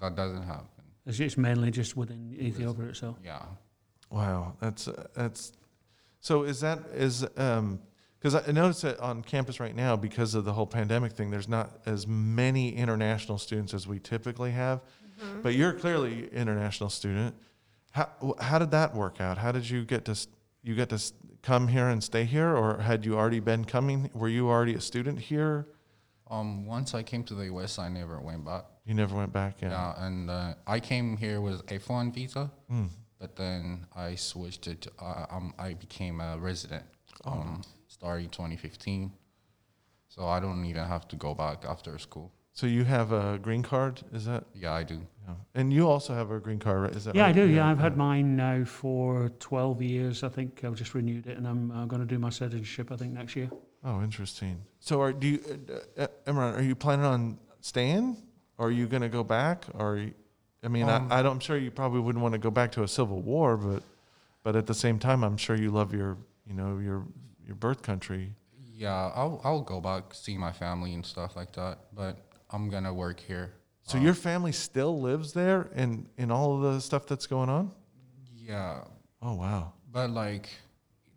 that doesn't happen. It's just mainly just within Ethiopia itself. Yeah. Wow, that's uh, that's. So is that is um because I notice that on campus right now because of the whole pandemic thing, there's not as many international students as we typically have. But you're clearly international student. How how did that work out? How did you get to you get to come here and stay here, or had you already been coming? Were you already a student here? Um, once I came to the U.S., I never went back. You never went back. Yeah, Yeah. and uh, I came here with a one visa, but then I switched it. To, uh, um, I became a resident um, starting 2015. So I don't even have to go back after school. So you have a green card? Is that? Yeah, I do. Yeah. And you also have a green card, right? Is that Yeah, I do. Yeah, I've had mine now for 12 years. I think I've just renewed it, and I'm uh, going to do my citizenship. I think next year. Oh, interesting. So, are do you, uh, uh, Emran? Are you planning on staying, or are you going to go back? Or, you- I mean, Um, I, I don't, I'm sure you probably wouldn't want to go back to a civil war, but, but at the same time, I'm sure you love your, you know, your your birth country. Yeah, I'll I'll go back see my family and stuff like that. But I'm gonna work here. So your um, family still lives there, in in all of the stuff that's going on. Yeah, Oh wow. but like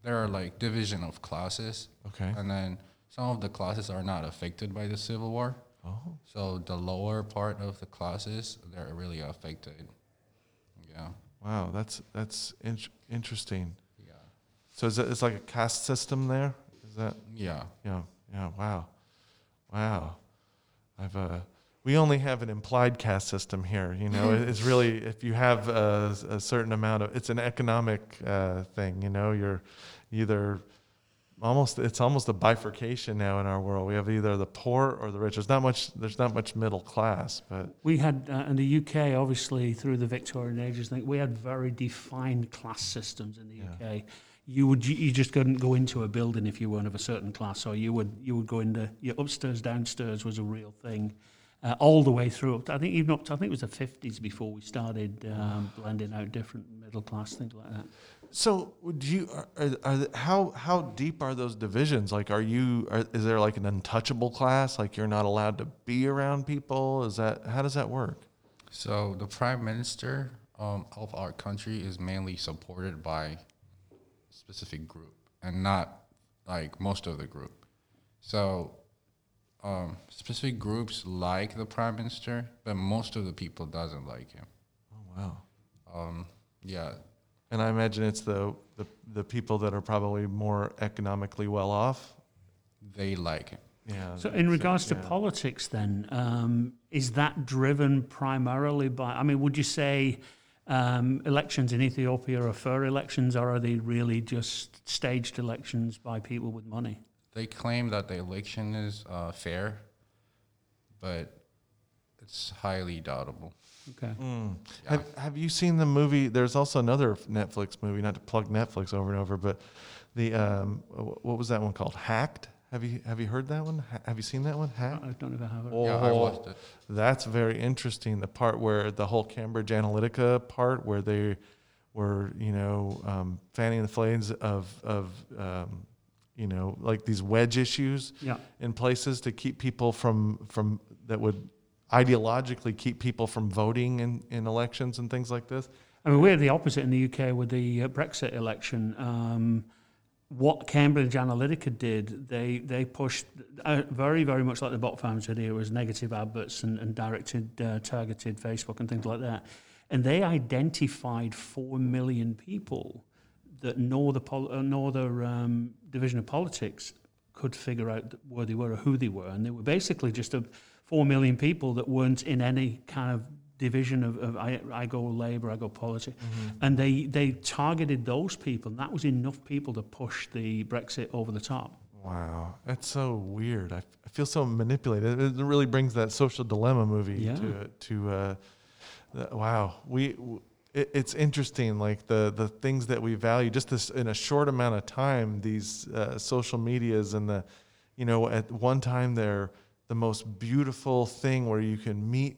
there are like division of classes, Okay. and then some of the classes are not affected by the civil war. Oh. So the lower part of the classes they're really affected. Yeah, Wow. That's that's in, interesting. yeah, So is it, it's like a caste system there? Is that? yeah. Yeah, yeah, wow, wow. I've uh, we only have an implied caste system here. You know, it's really if you have a, a certain amount of, it's an economic uh, thing. You know, you're either almost it's almost a bifurcation now in our world. We have either the poor or the rich. There's not much. There's not much middle class, but We had uh, in the UK, obviously through the Victorian ages, I think we had very defined class systems in the UK. You would you just couldn't go into a building if you weren't of a certain class, or you would you would go into your upstairs, downstairs was a real thing, uh, all the way through. I think even up to I think it was the fifties before we started um, blending out different middle class things like that. So, do you are, are, are how how deep are those divisions? Like, are you are, is there like an untouchable class? Like, you're not allowed to be around people? Is that how does that work? So the prime minister um, of our country is mainly supported by specific group and not like most of the group. So um, specific groups like the prime minister, but most of the people doesn't like him. Oh wow! Um, yeah, And I imagine it's the the, the people that are probably more economically well off. they like him. Yeah. So, in regards to yeah. politics, then, um, is that driven primarily by? I mean, would you say um, elections in Ethiopia are fair elections, or are they really just staged elections by people with money? They claim that the election is uh, fair, but it's highly doubtable. Okay. Mm. Yeah. Have Have you seen the movie? There's also another Netflix movie. Not to plug Netflix over and over, but the um, what was that one called? Hacked. Have you Have you heard that one? Ha- Have you seen that one? Hacked. I don't know if I have it. Yeah, I Oh. watched it. That's very interesting. The part where the whole Cambridge Analytica part, where they were, you know, um, fanning the flames of of um, you know, like these wedge issues Yeah. in places to keep people from from that would ideologically keep people from voting in, in elections and things like this. I mean, we're the opposite in the UK with the uh, Brexit election. Um, what Cambridge Analytica did, they they pushed uh, very very much like the bot farms video was negative adverts and, and directed uh, targeted Facebook and things like that, and they identified four million people that nor the pol- uh, know the um, division of politics could figure out where they were or who they were, and they were basically just a four million people that weren't in any kind of division of, of I, I go Labour, I go politics, and they they targeted those people, and that was enough people to push the Brexit over the top. Wow, that's so weird. I, I feel so manipulated. It really brings that social dilemma movie Yeah. to to. Uh, the- wow, we. w- It, it's interesting, like the the things that we value. Just this in a short amount of time, these uh, social medias and the, you know, at one time they're the most beautiful thing where you can meet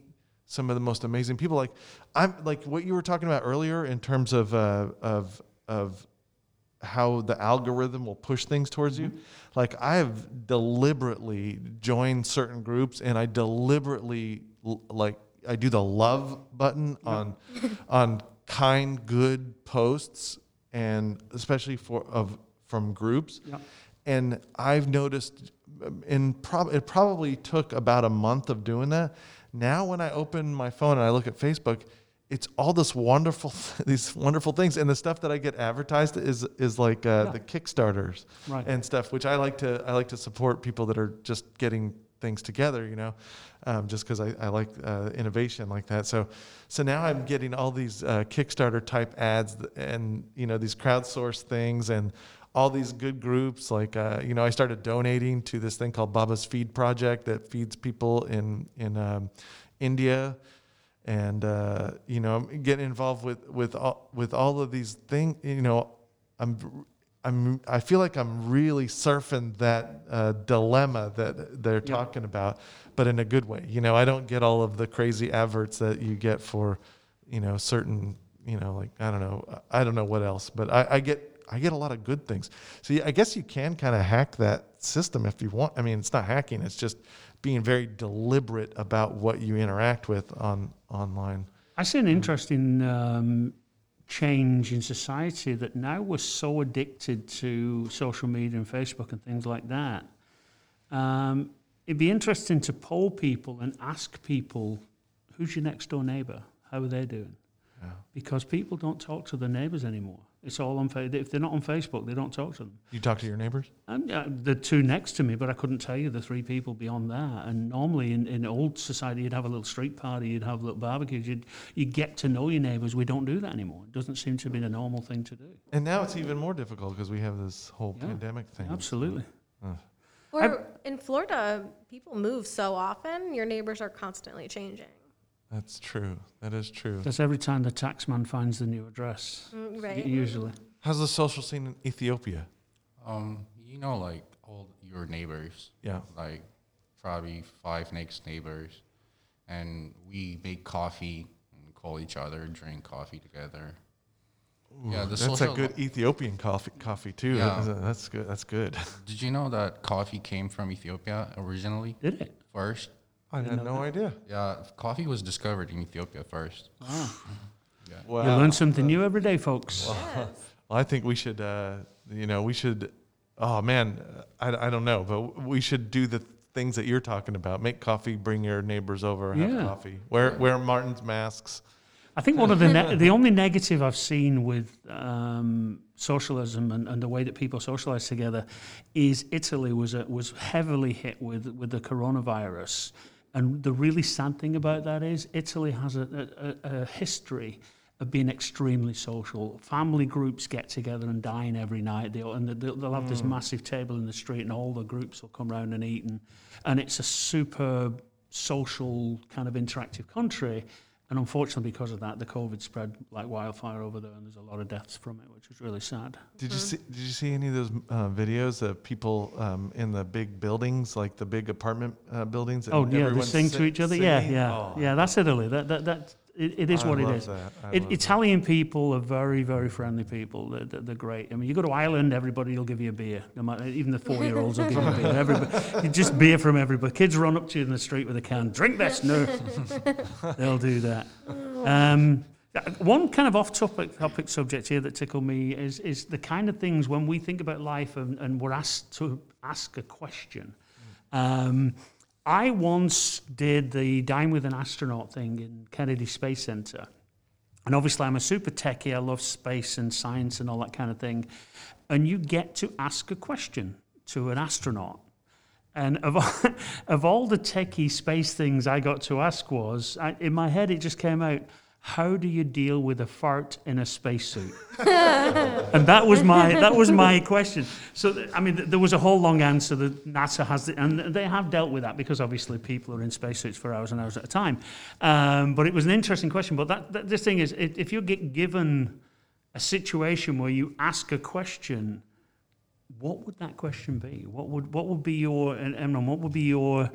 some of the most amazing people. Like I'm like what you were talking about earlier in terms of uh, of of how the algorithm will push things towards you. Like I've deliberately joined certain groups and I deliberately l- like I do the love button on on kind good posts and especially for of from groups. Yep. And I've noticed in prob- it probably took about a month of doing that. Now when I open my phone and I look at Facebook, it's all this wonderful these wonderful things and the stuff that I get advertised is is like uh, Yeah. the Kickstarters Right. and stuff, which I like to I like to support people that are just getting things together, you know, um, just because I, I like uh, innovation like that. So so now I'm getting all these uh, Kickstarter type ads and you know these crowdsourced things and all these good groups like uh, you know I started donating to this thing called Baba's Feed Project that feeds people in in um, India and uh, you know getting involved with with all, with all of these things. You know, I'm I'm I feel like I'm really surfing that uh, dilemma that they're talking about, but in a good way. You know, I don't get all of the crazy adverts that you get for you know certain you know like I don't know I don't know what else, but I, I get. I get a lot of good things. So yeah, I guess you can kind of hack that system if you want. I mean, it's not hacking; it's just being very deliberate about what you interact with on online. I see an interesting um, change in society that now we're so addicted to social media and Facebook and things like that. Um, it'd be interesting to poll people and ask people, who's your next door neighbour? How are they doing? Yeah. Because people don't talk to their neighbours anymore. It's all on Facebook. If they're not on Facebook, they don't talk to them. You talk to your neighbors? And, uh, the two next to me, but I couldn't tell you the three people beyond that. And normally in, in old society, you'd have a little street party, you'd have little barbecues, you'd, you get to know your neighbours. We don't do that anymore. It doesn't seem to be the normal thing to do. And now it's even more difficult because we have this whole Yeah, pandemic thing. Absolutely. Or in Florida, people move so often, your neighbors are constantly changing. That's true. That is true. That's every time the taxman finds the new address, Mm, Right. usually. How's the social scene in Ethiopia? Um, you know, like all your neighbors, Yeah. like probably five next neighbors, and we make coffee and call each other, drink coffee together. yeah, the social That's a good Ethiopian coffee coffee too. Yeah. That's, that's good. That's good. Did you know that coffee came from Ethiopia originally? Did it? First, I had no idea. yeah, coffee was discovered in Ethiopia first. Wow. Wow. You learn something new every day, folks. Yes. Well, I think we should, uh, you know, we should, oh man, I, I don't know, but we should do the things that you're talking about. Make coffee, bring your neighbors over, have Yeah. coffee, wear, wear Martin's masks. I think one of the ne- the only negative I've seen with um, socialism and, and the way that people socialize together is Italy was a, was heavily hit with with the coronavirus, and the really sad thing about that is Italy has a, a, a history of being extremely social. Family groups get together and dine every night, they, and they'll, they'll have this hmm. massive table in the street, and all the groups will come round and eat, and, and it's a super social kind of interactive country. And unfortunately, because of that, the COVID spread like wildfire over there, and there's a lot of deaths from it, which was really sad. Did you see? Did you see any of those uh, videos of people um, in the big buildings, like the big apartment uh, buildings? and Oh yeah, they everyone's sing si- to each other. Yeah, yeah, Oh, yeah. That's Italy. That that that. It, it is I what it is. It, love that. Italian people are very, very friendly people. They're, they're, they're great. I mean, you go to Ireland, everybody will give you a beer. No matter, even the four-year-olds will give you a beer. Everybody, just beer from everybody. Kids run up to you in the street with a can. Drink this, no. They'll do that. Um, One kind of off-topic topic subject here that tickled me is is the kind of things when we think about life and, and we're asked to ask a question. Um, I once did the Dine with an Astronaut thing in Kennedy Space Center. And obviously, I'm a super techie. I love space and science and all that kind of thing. And you get to ask a question to an astronaut. And of all, of all the techie space things I got to ask was, I, in my head, it just came out, how do you deal with a fart in a spacesuit? and that was my that was my question. So I mean, th- there was a whole long answer that NASA has, the, and they have dealt with that because obviously people are in spacesuits for hours and hours at a time. Um, but it was an interesting question. But that, that this thing is, i- if you get given a situation where you ask a question, what would that question be? What would what would be your and Emran, what would be your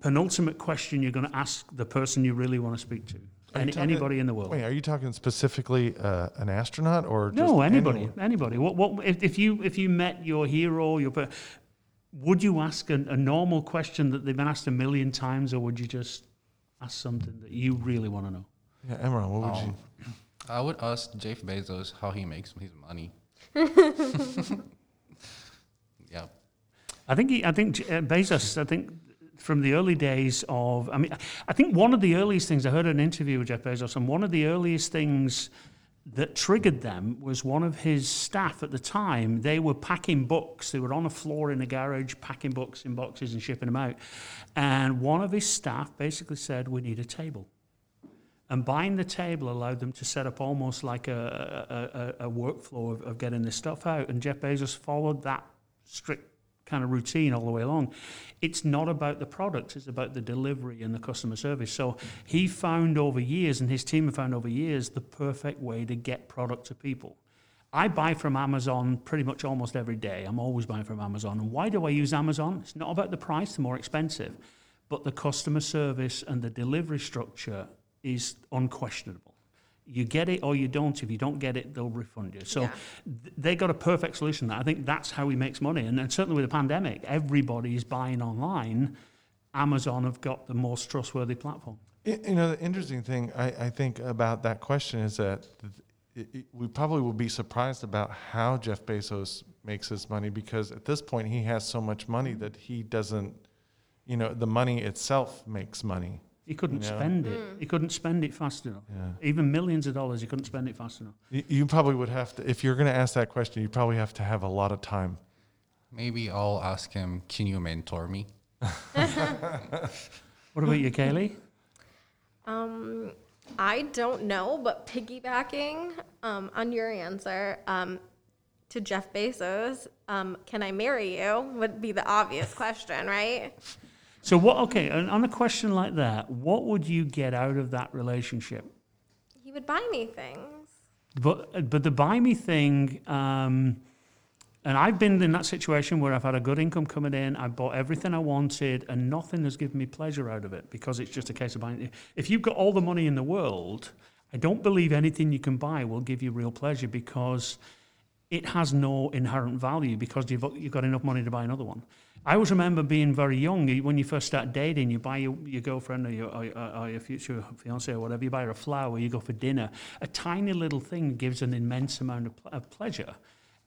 penultimate question you're going to ask the person you really want to speak to? Are you Any, talking- anybody in the world? Wait, are you talking specifically uh, an astronaut or just No, anybody, anyone? anybody. What, what, if, if you if you met your hero, your, per- would you ask a, a normal question that they've been asked a million times, or would you just ask something that you really want to know? Yeah, Emran, what would Um, I would ask Jeff Bezos how he makes his money. yeah. I think he, I think uh, Bezos. I think from the early days of. I mean, I think one of the earliest things I heard an interview with Jeff Bezos, and one of the earliest things that triggered them was one of his staff at the time. They were packing books. They were on a floor in a garage packing books in boxes and shipping them out. And one of his staff basically said, "We need a table." And buying the table allowed them to set up almost like a, a, a, a workflow of, of getting this stuff out. And Jeff Bezos followed that strict kind of routine all the way along. It's not about the product, it's about the delivery and the customer service. So he found over years, and his team have found over years, the perfect way to get product to people. I buy from Amazon pretty much almost every day. I'm always buying from Amazon. And why do I use Amazon? It's not about the price, they're more expensive, but the customer service and the delivery structure is unquestionable. You get it or you don't. If you don't get it, they'll refund you. So Yeah. th- they got a perfect solution. There. I think that's how he makes money. And, and certainly with the pandemic, everybody is buying online. Amazon have got the most trustworthy platform. Y- You know, the interesting thing I, I think about that question is that it, it, we probably will be surprised about how Jeff Bezos makes his money because at this point he has so much money that he doesn't, you know, the money itself makes money. He couldn't Yeah. spend it. He couldn't spend it fast enough. Yeah. Even millions of dollars, he couldn't spend it fast enough. You, you probably would have to, if you're going to ask that question, you probably have to have a lot of time. Maybe I'll ask him, can you mentor me? What about you, Kaylee? Um, I don't know, but piggybacking um, on your answer um, to Jeff Bezos, um, can I marry you? Would be the obvious question, right? So what? Okay, and on a question like that, what would you get out of that relationship? He would buy me things. But but the buy me thing, um, and I've been in that situation where I've had a good income coming in, I bought everything I wanted, and nothing has given me pleasure out of it because it's just a case of buying. If you've got all the money in the world, I don't believe anything you can buy will give you real pleasure because it has no inherent value because you've you've got enough money to buy another one. I always remember being very young. When you first start dating, you buy your, your girlfriend or your, or, or- your future fiance or whatever, you buy her a flower, you go for dinner. A tiny little thing gives an immense amount of, pl- of pleasure.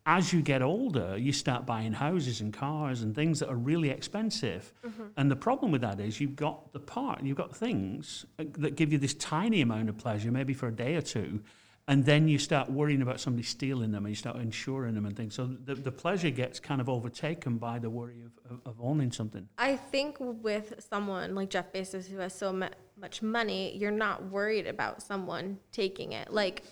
As you get older, you start buying houses and cars and things that are really expensive. And the problem with that is you've got the part, you've got things uh, that give you this tiny amount of pleasure, maybe for a day or two, and then you start worrying about somebody stealing them and you start insuring them and things. So the, the pleasure gets kind of overtaken by the worry of, of, of owning something. I think with someone like Jeff Bezos who has so mu- much money, you're not worried about someone taking it. Like,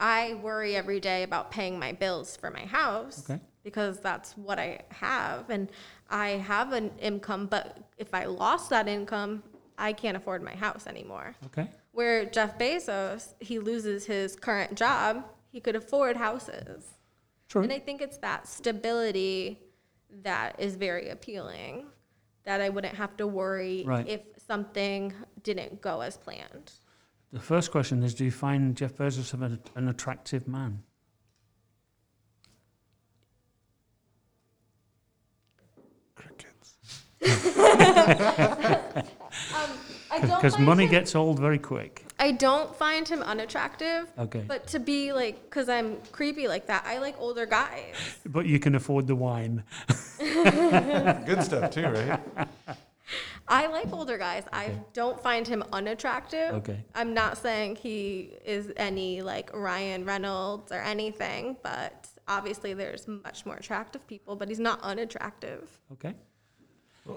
I worry every day about paying my bills for my house Okay. because that's what I have. And I have an income, but if I lost that income, I can't afford my house anymore. Okay? Where Jeff Bezos, he loses his current job, he could afford houses. True. And I think it's that stability that is very appealing. That I wouldn't have to worry Right. if something didn't go as planned. The first question is Do you find Jeff Bezos an, an attractive man? Crickets. I don't Because find money him- gets old very quick. I don't find him unattractive. Okay. But to be like, because I'm creepy like that, I like older guys. But you can afford the wine. Good stuff too, right? I like older guys. I don't find him unattractive. Okay. I'm not saying he is any like Ryan Reynolds or anything, but obviously there's much more attractive people, but he's not unattractive. Okay.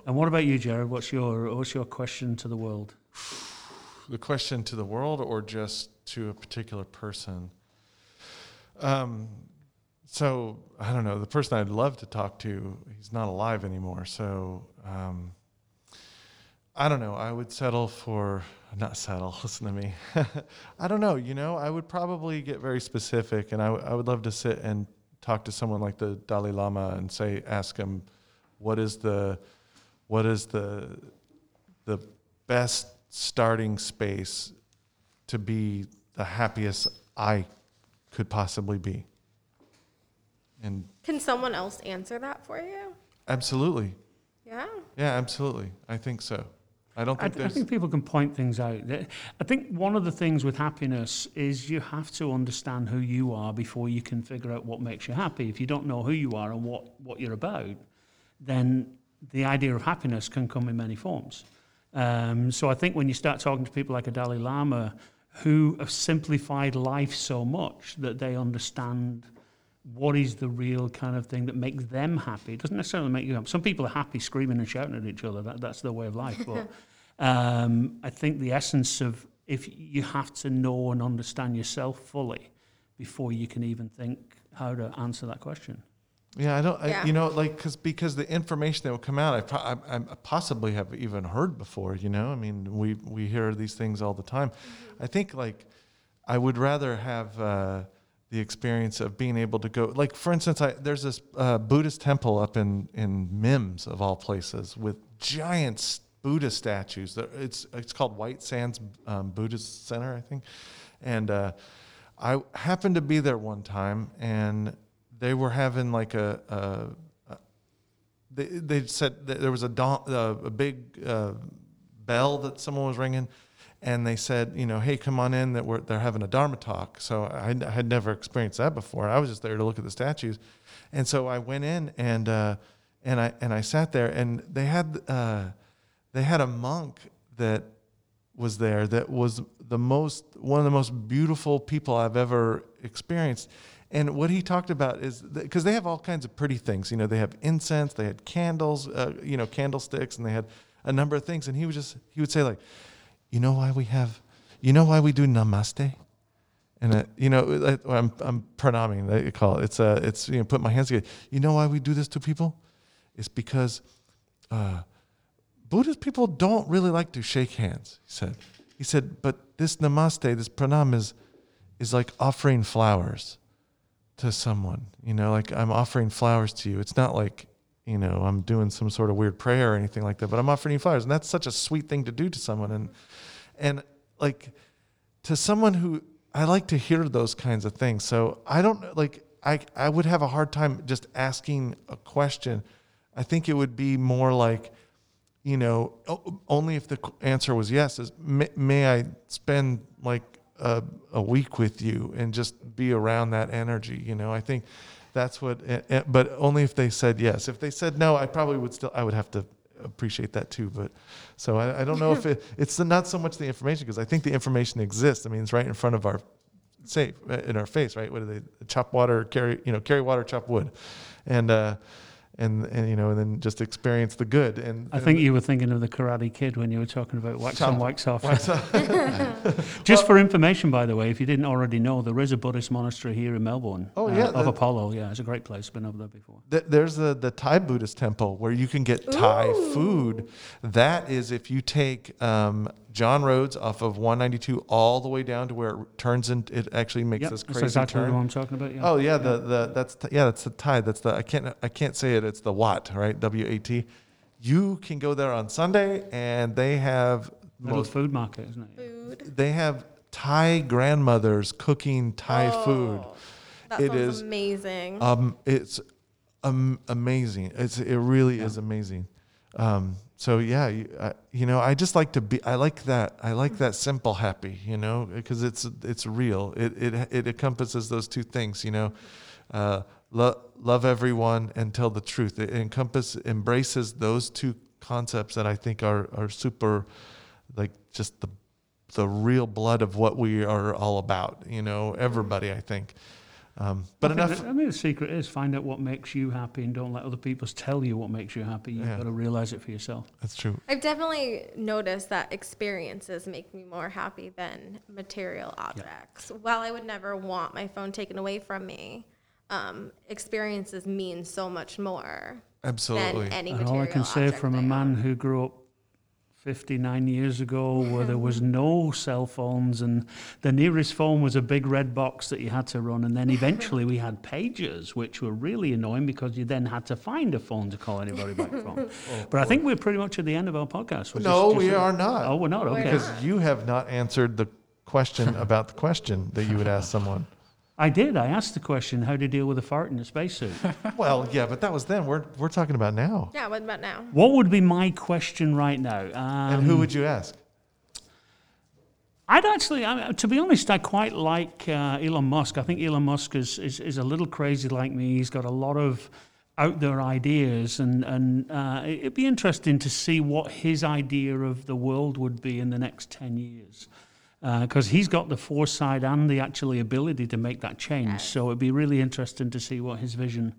And what about you, Jared? What's your what's your question to the world? the question to the world or just to a particular person? Um, so I don't know. The person I'd love to talk to, he's not alive anymore. So um, I don't know. I would settle for not settle. Listen to me. I don't know. You know, I would probably get very specific, and I, w- I would love to sit and talk to someone like the Dalai Lama and say, ask him, what is the, what is the, the best starting space to be the happiest I could possibly be. And Can someone else answer that for you? absolutely. Yeah. Yeah, absolutely. I think so. I don't I, think th- I think people can point things out. I think one of the things with happiness is you have to understand who you are before you can figure out what makes you happy. If you don't know who you are and what, what you're about, then the idea of happiness can come in many forms. Um, so I think when you start talking to people like a Dalai Lama who have simplified life so much that they understand what is the real kind of thing that makes them happy. It doesn't necessarily make you happy. Some people are happy screaming and shouting at each other. That, that's their way of life. But um, I think the essence of if you have to know and understand yourself fully before you can even think how to answer that question. Yeah, I don't. Yeah. I, you know, like because because the information that will come out, I, pro- I, I possibly have even heard before. You know, I mean, we we hear these things all the time. I think like I would rather have uh, the experience of being able to go. Like for instance, I there's this uh, Buddhist temple up in in Mims of all places with giant Buddha statues. It's it's called White Sands um, Buddhist Center, I think, and uh, I happened to be there one time and they were having like a, a, a they, they said there was a, don, a big uh, bell that someone was ringing and they said you know hey come on in that we're, they're having a dharma talk. So I, I had never experienced that before. I was just there to look at the statues. And so i went in and uh, and i and i sat there and they had uh, they had a monk that was there that was the most one of the most beautiful people I've ever experienced. And what he talked about is because they have all kinds of pretty things. You know, they have incense, they had candles, uh, you know, candlesticks, and they had a number of things. And he was just he would say like, you know why we have, you know why we do namaste. And uh, you know, I'm I'm pranaming. They call it. It's uh, it's you know, put my hands together. You know why we do this to people? It's because uh, Buddhist people don't really like to shake hands, he said. He said, but this namaste, this pranam is is like offering flowers to someone. You know, like I'm offering flowers to you. It's not like, you know, I'm doing some sort of weird prayer or anything like that, but I'm offering you flowers. And that's such a sweet thing to do to someone. And and like to someone who I like to hear those kinds of things. So I don't like I I would have a hard time just asking a question. I think it would be more like, you know, only if the answer was yes. Is may, may I spend like a, a week with you and just be around that energy? You know, I think that's what. eh, eh, But only if they said yes. If they said no, I probably would still. I would have to appreciate that too. But so I, I don't know if it, it's not so much the information because I think the information exists. I mean, it's right in front of our safe uh, in our face, right? What do they chop water, carry you know, carry water, chop wood, and uh, and and you know, and then just experience the good. And I think you were thinking of the Karate Kid when you were talking about wax Chop- on, wax off. Wax off. Just for information, by the way, if you didn't already know, there is a Buddhist monastery here in Melbourne. Oh, uh, yeah, of the- Apollo. Yeah, it's a great place. Been over there before. Th- There's the the Thai Buddhist temple where you can get Thai food. That is if you take um, John Rodes off of 192 all the way down to where it turns and It actually makes Yep, this that's crazy exactly turn. what I'm talking about. Yeah. Oh yeah, the the that's the, yeah that's the Thai. That's the I can't I can't say it. It's the Wat right W A T. You can go there on Sunday and they have Little most, food market, isn't it? Food. they have Thai grandmothers cooking Thai food. Oh, That It sounds is, amazing. Um, it's um, amazing. It's it really is amazing. Um, so yeah, you, you know, I just like to be. I like that. I like that simple happy. You know, because it's it's real. It it it encompasses those two things. You know, uh, lo- love everyone and tell the truth. It encompass embraces those two concepts that I think are are super, like just the the real blood of what we are all about. You know, everybody. I think. Um, but I enough. the- I mean, the secret is find out what makes you happy and don't let other people tell you what makes you happy. You've Yeah. got to realize it for yourself. That's true. I've definitely noticed that experiences make me more happy than material objects. While I would never want my phone taken away from me, um, experiences mean so much more Absolutely. than any And material all I can say object from a man who grew up 59 years ago where there was no cell phones and the nearest phone was a big red box that you had to run and then eventually we had pagers which were really annoying because you then had to find a phone to call anybody back from. But i think we're pretty much at the end of our podcast We're No, just- we just- are not. oh we're not? Okay. Because you have not answered the question about the question that you would ask someone. I did i asked the question how to deal with a fart in a spacesuit Well, yeah, but that was then. We're we're talking about now. Yeah, what about now? what would be my question right now um, And who would you ask? I'd actually, I mean, to be honest, I quite like uh, Elon Musk. I think Elon Musk is, is, is a little crazy like me. He's got a lot of out there ideas, and, and uh, it'd be interesting to see what his idea of the world would be in the next 10 years. Because he's got the foresight and the actually ability to make that change. So it'd be really interesting to see what his vision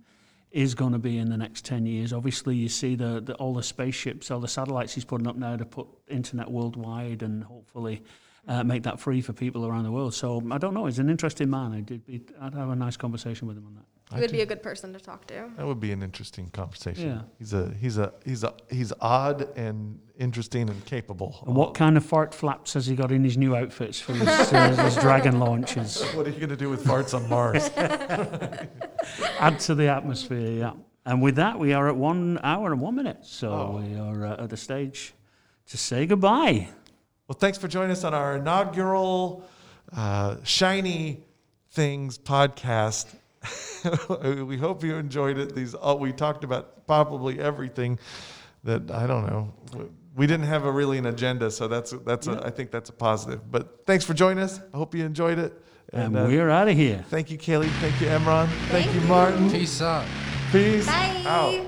is going to be in the next 10 years. Obviously, you see the, the all the spaceships, all the satellites he's putting up now to put internet worldwide and hopefully uh, make that free for people around the world. So I don't know. He's an interesting man. I'd, be, I'd have a nice conversation with him on that. He would be a good person to talk to. That would be an interesting conversation. Yeah. He's a he's a he's a he's odd and interesting and capable. And what kind of fart flaps has he got in his new outfits for his, uh, his dragon launches? What are you going to do with farts on Mars? Add to the atmosphere, yeah. And with that, we are at one hour and one minute. So Oh. we are uh, at the stage to say goodbye. Well, thanks for joining us on our inaugural uh, Shiny Things podcast. we hope you enjoyed it. These all we talked about probably everything that I don't know. We didn't have a really an agenda, so that's that's a, I think that's a positive. But thanks for joining us. I hope you enjoyed it. And, uh, we're out of here. thank you, Kaylee. Thank you, Emran. Thank, Thank you, you. Martin. Peace out. Peace Bye. out.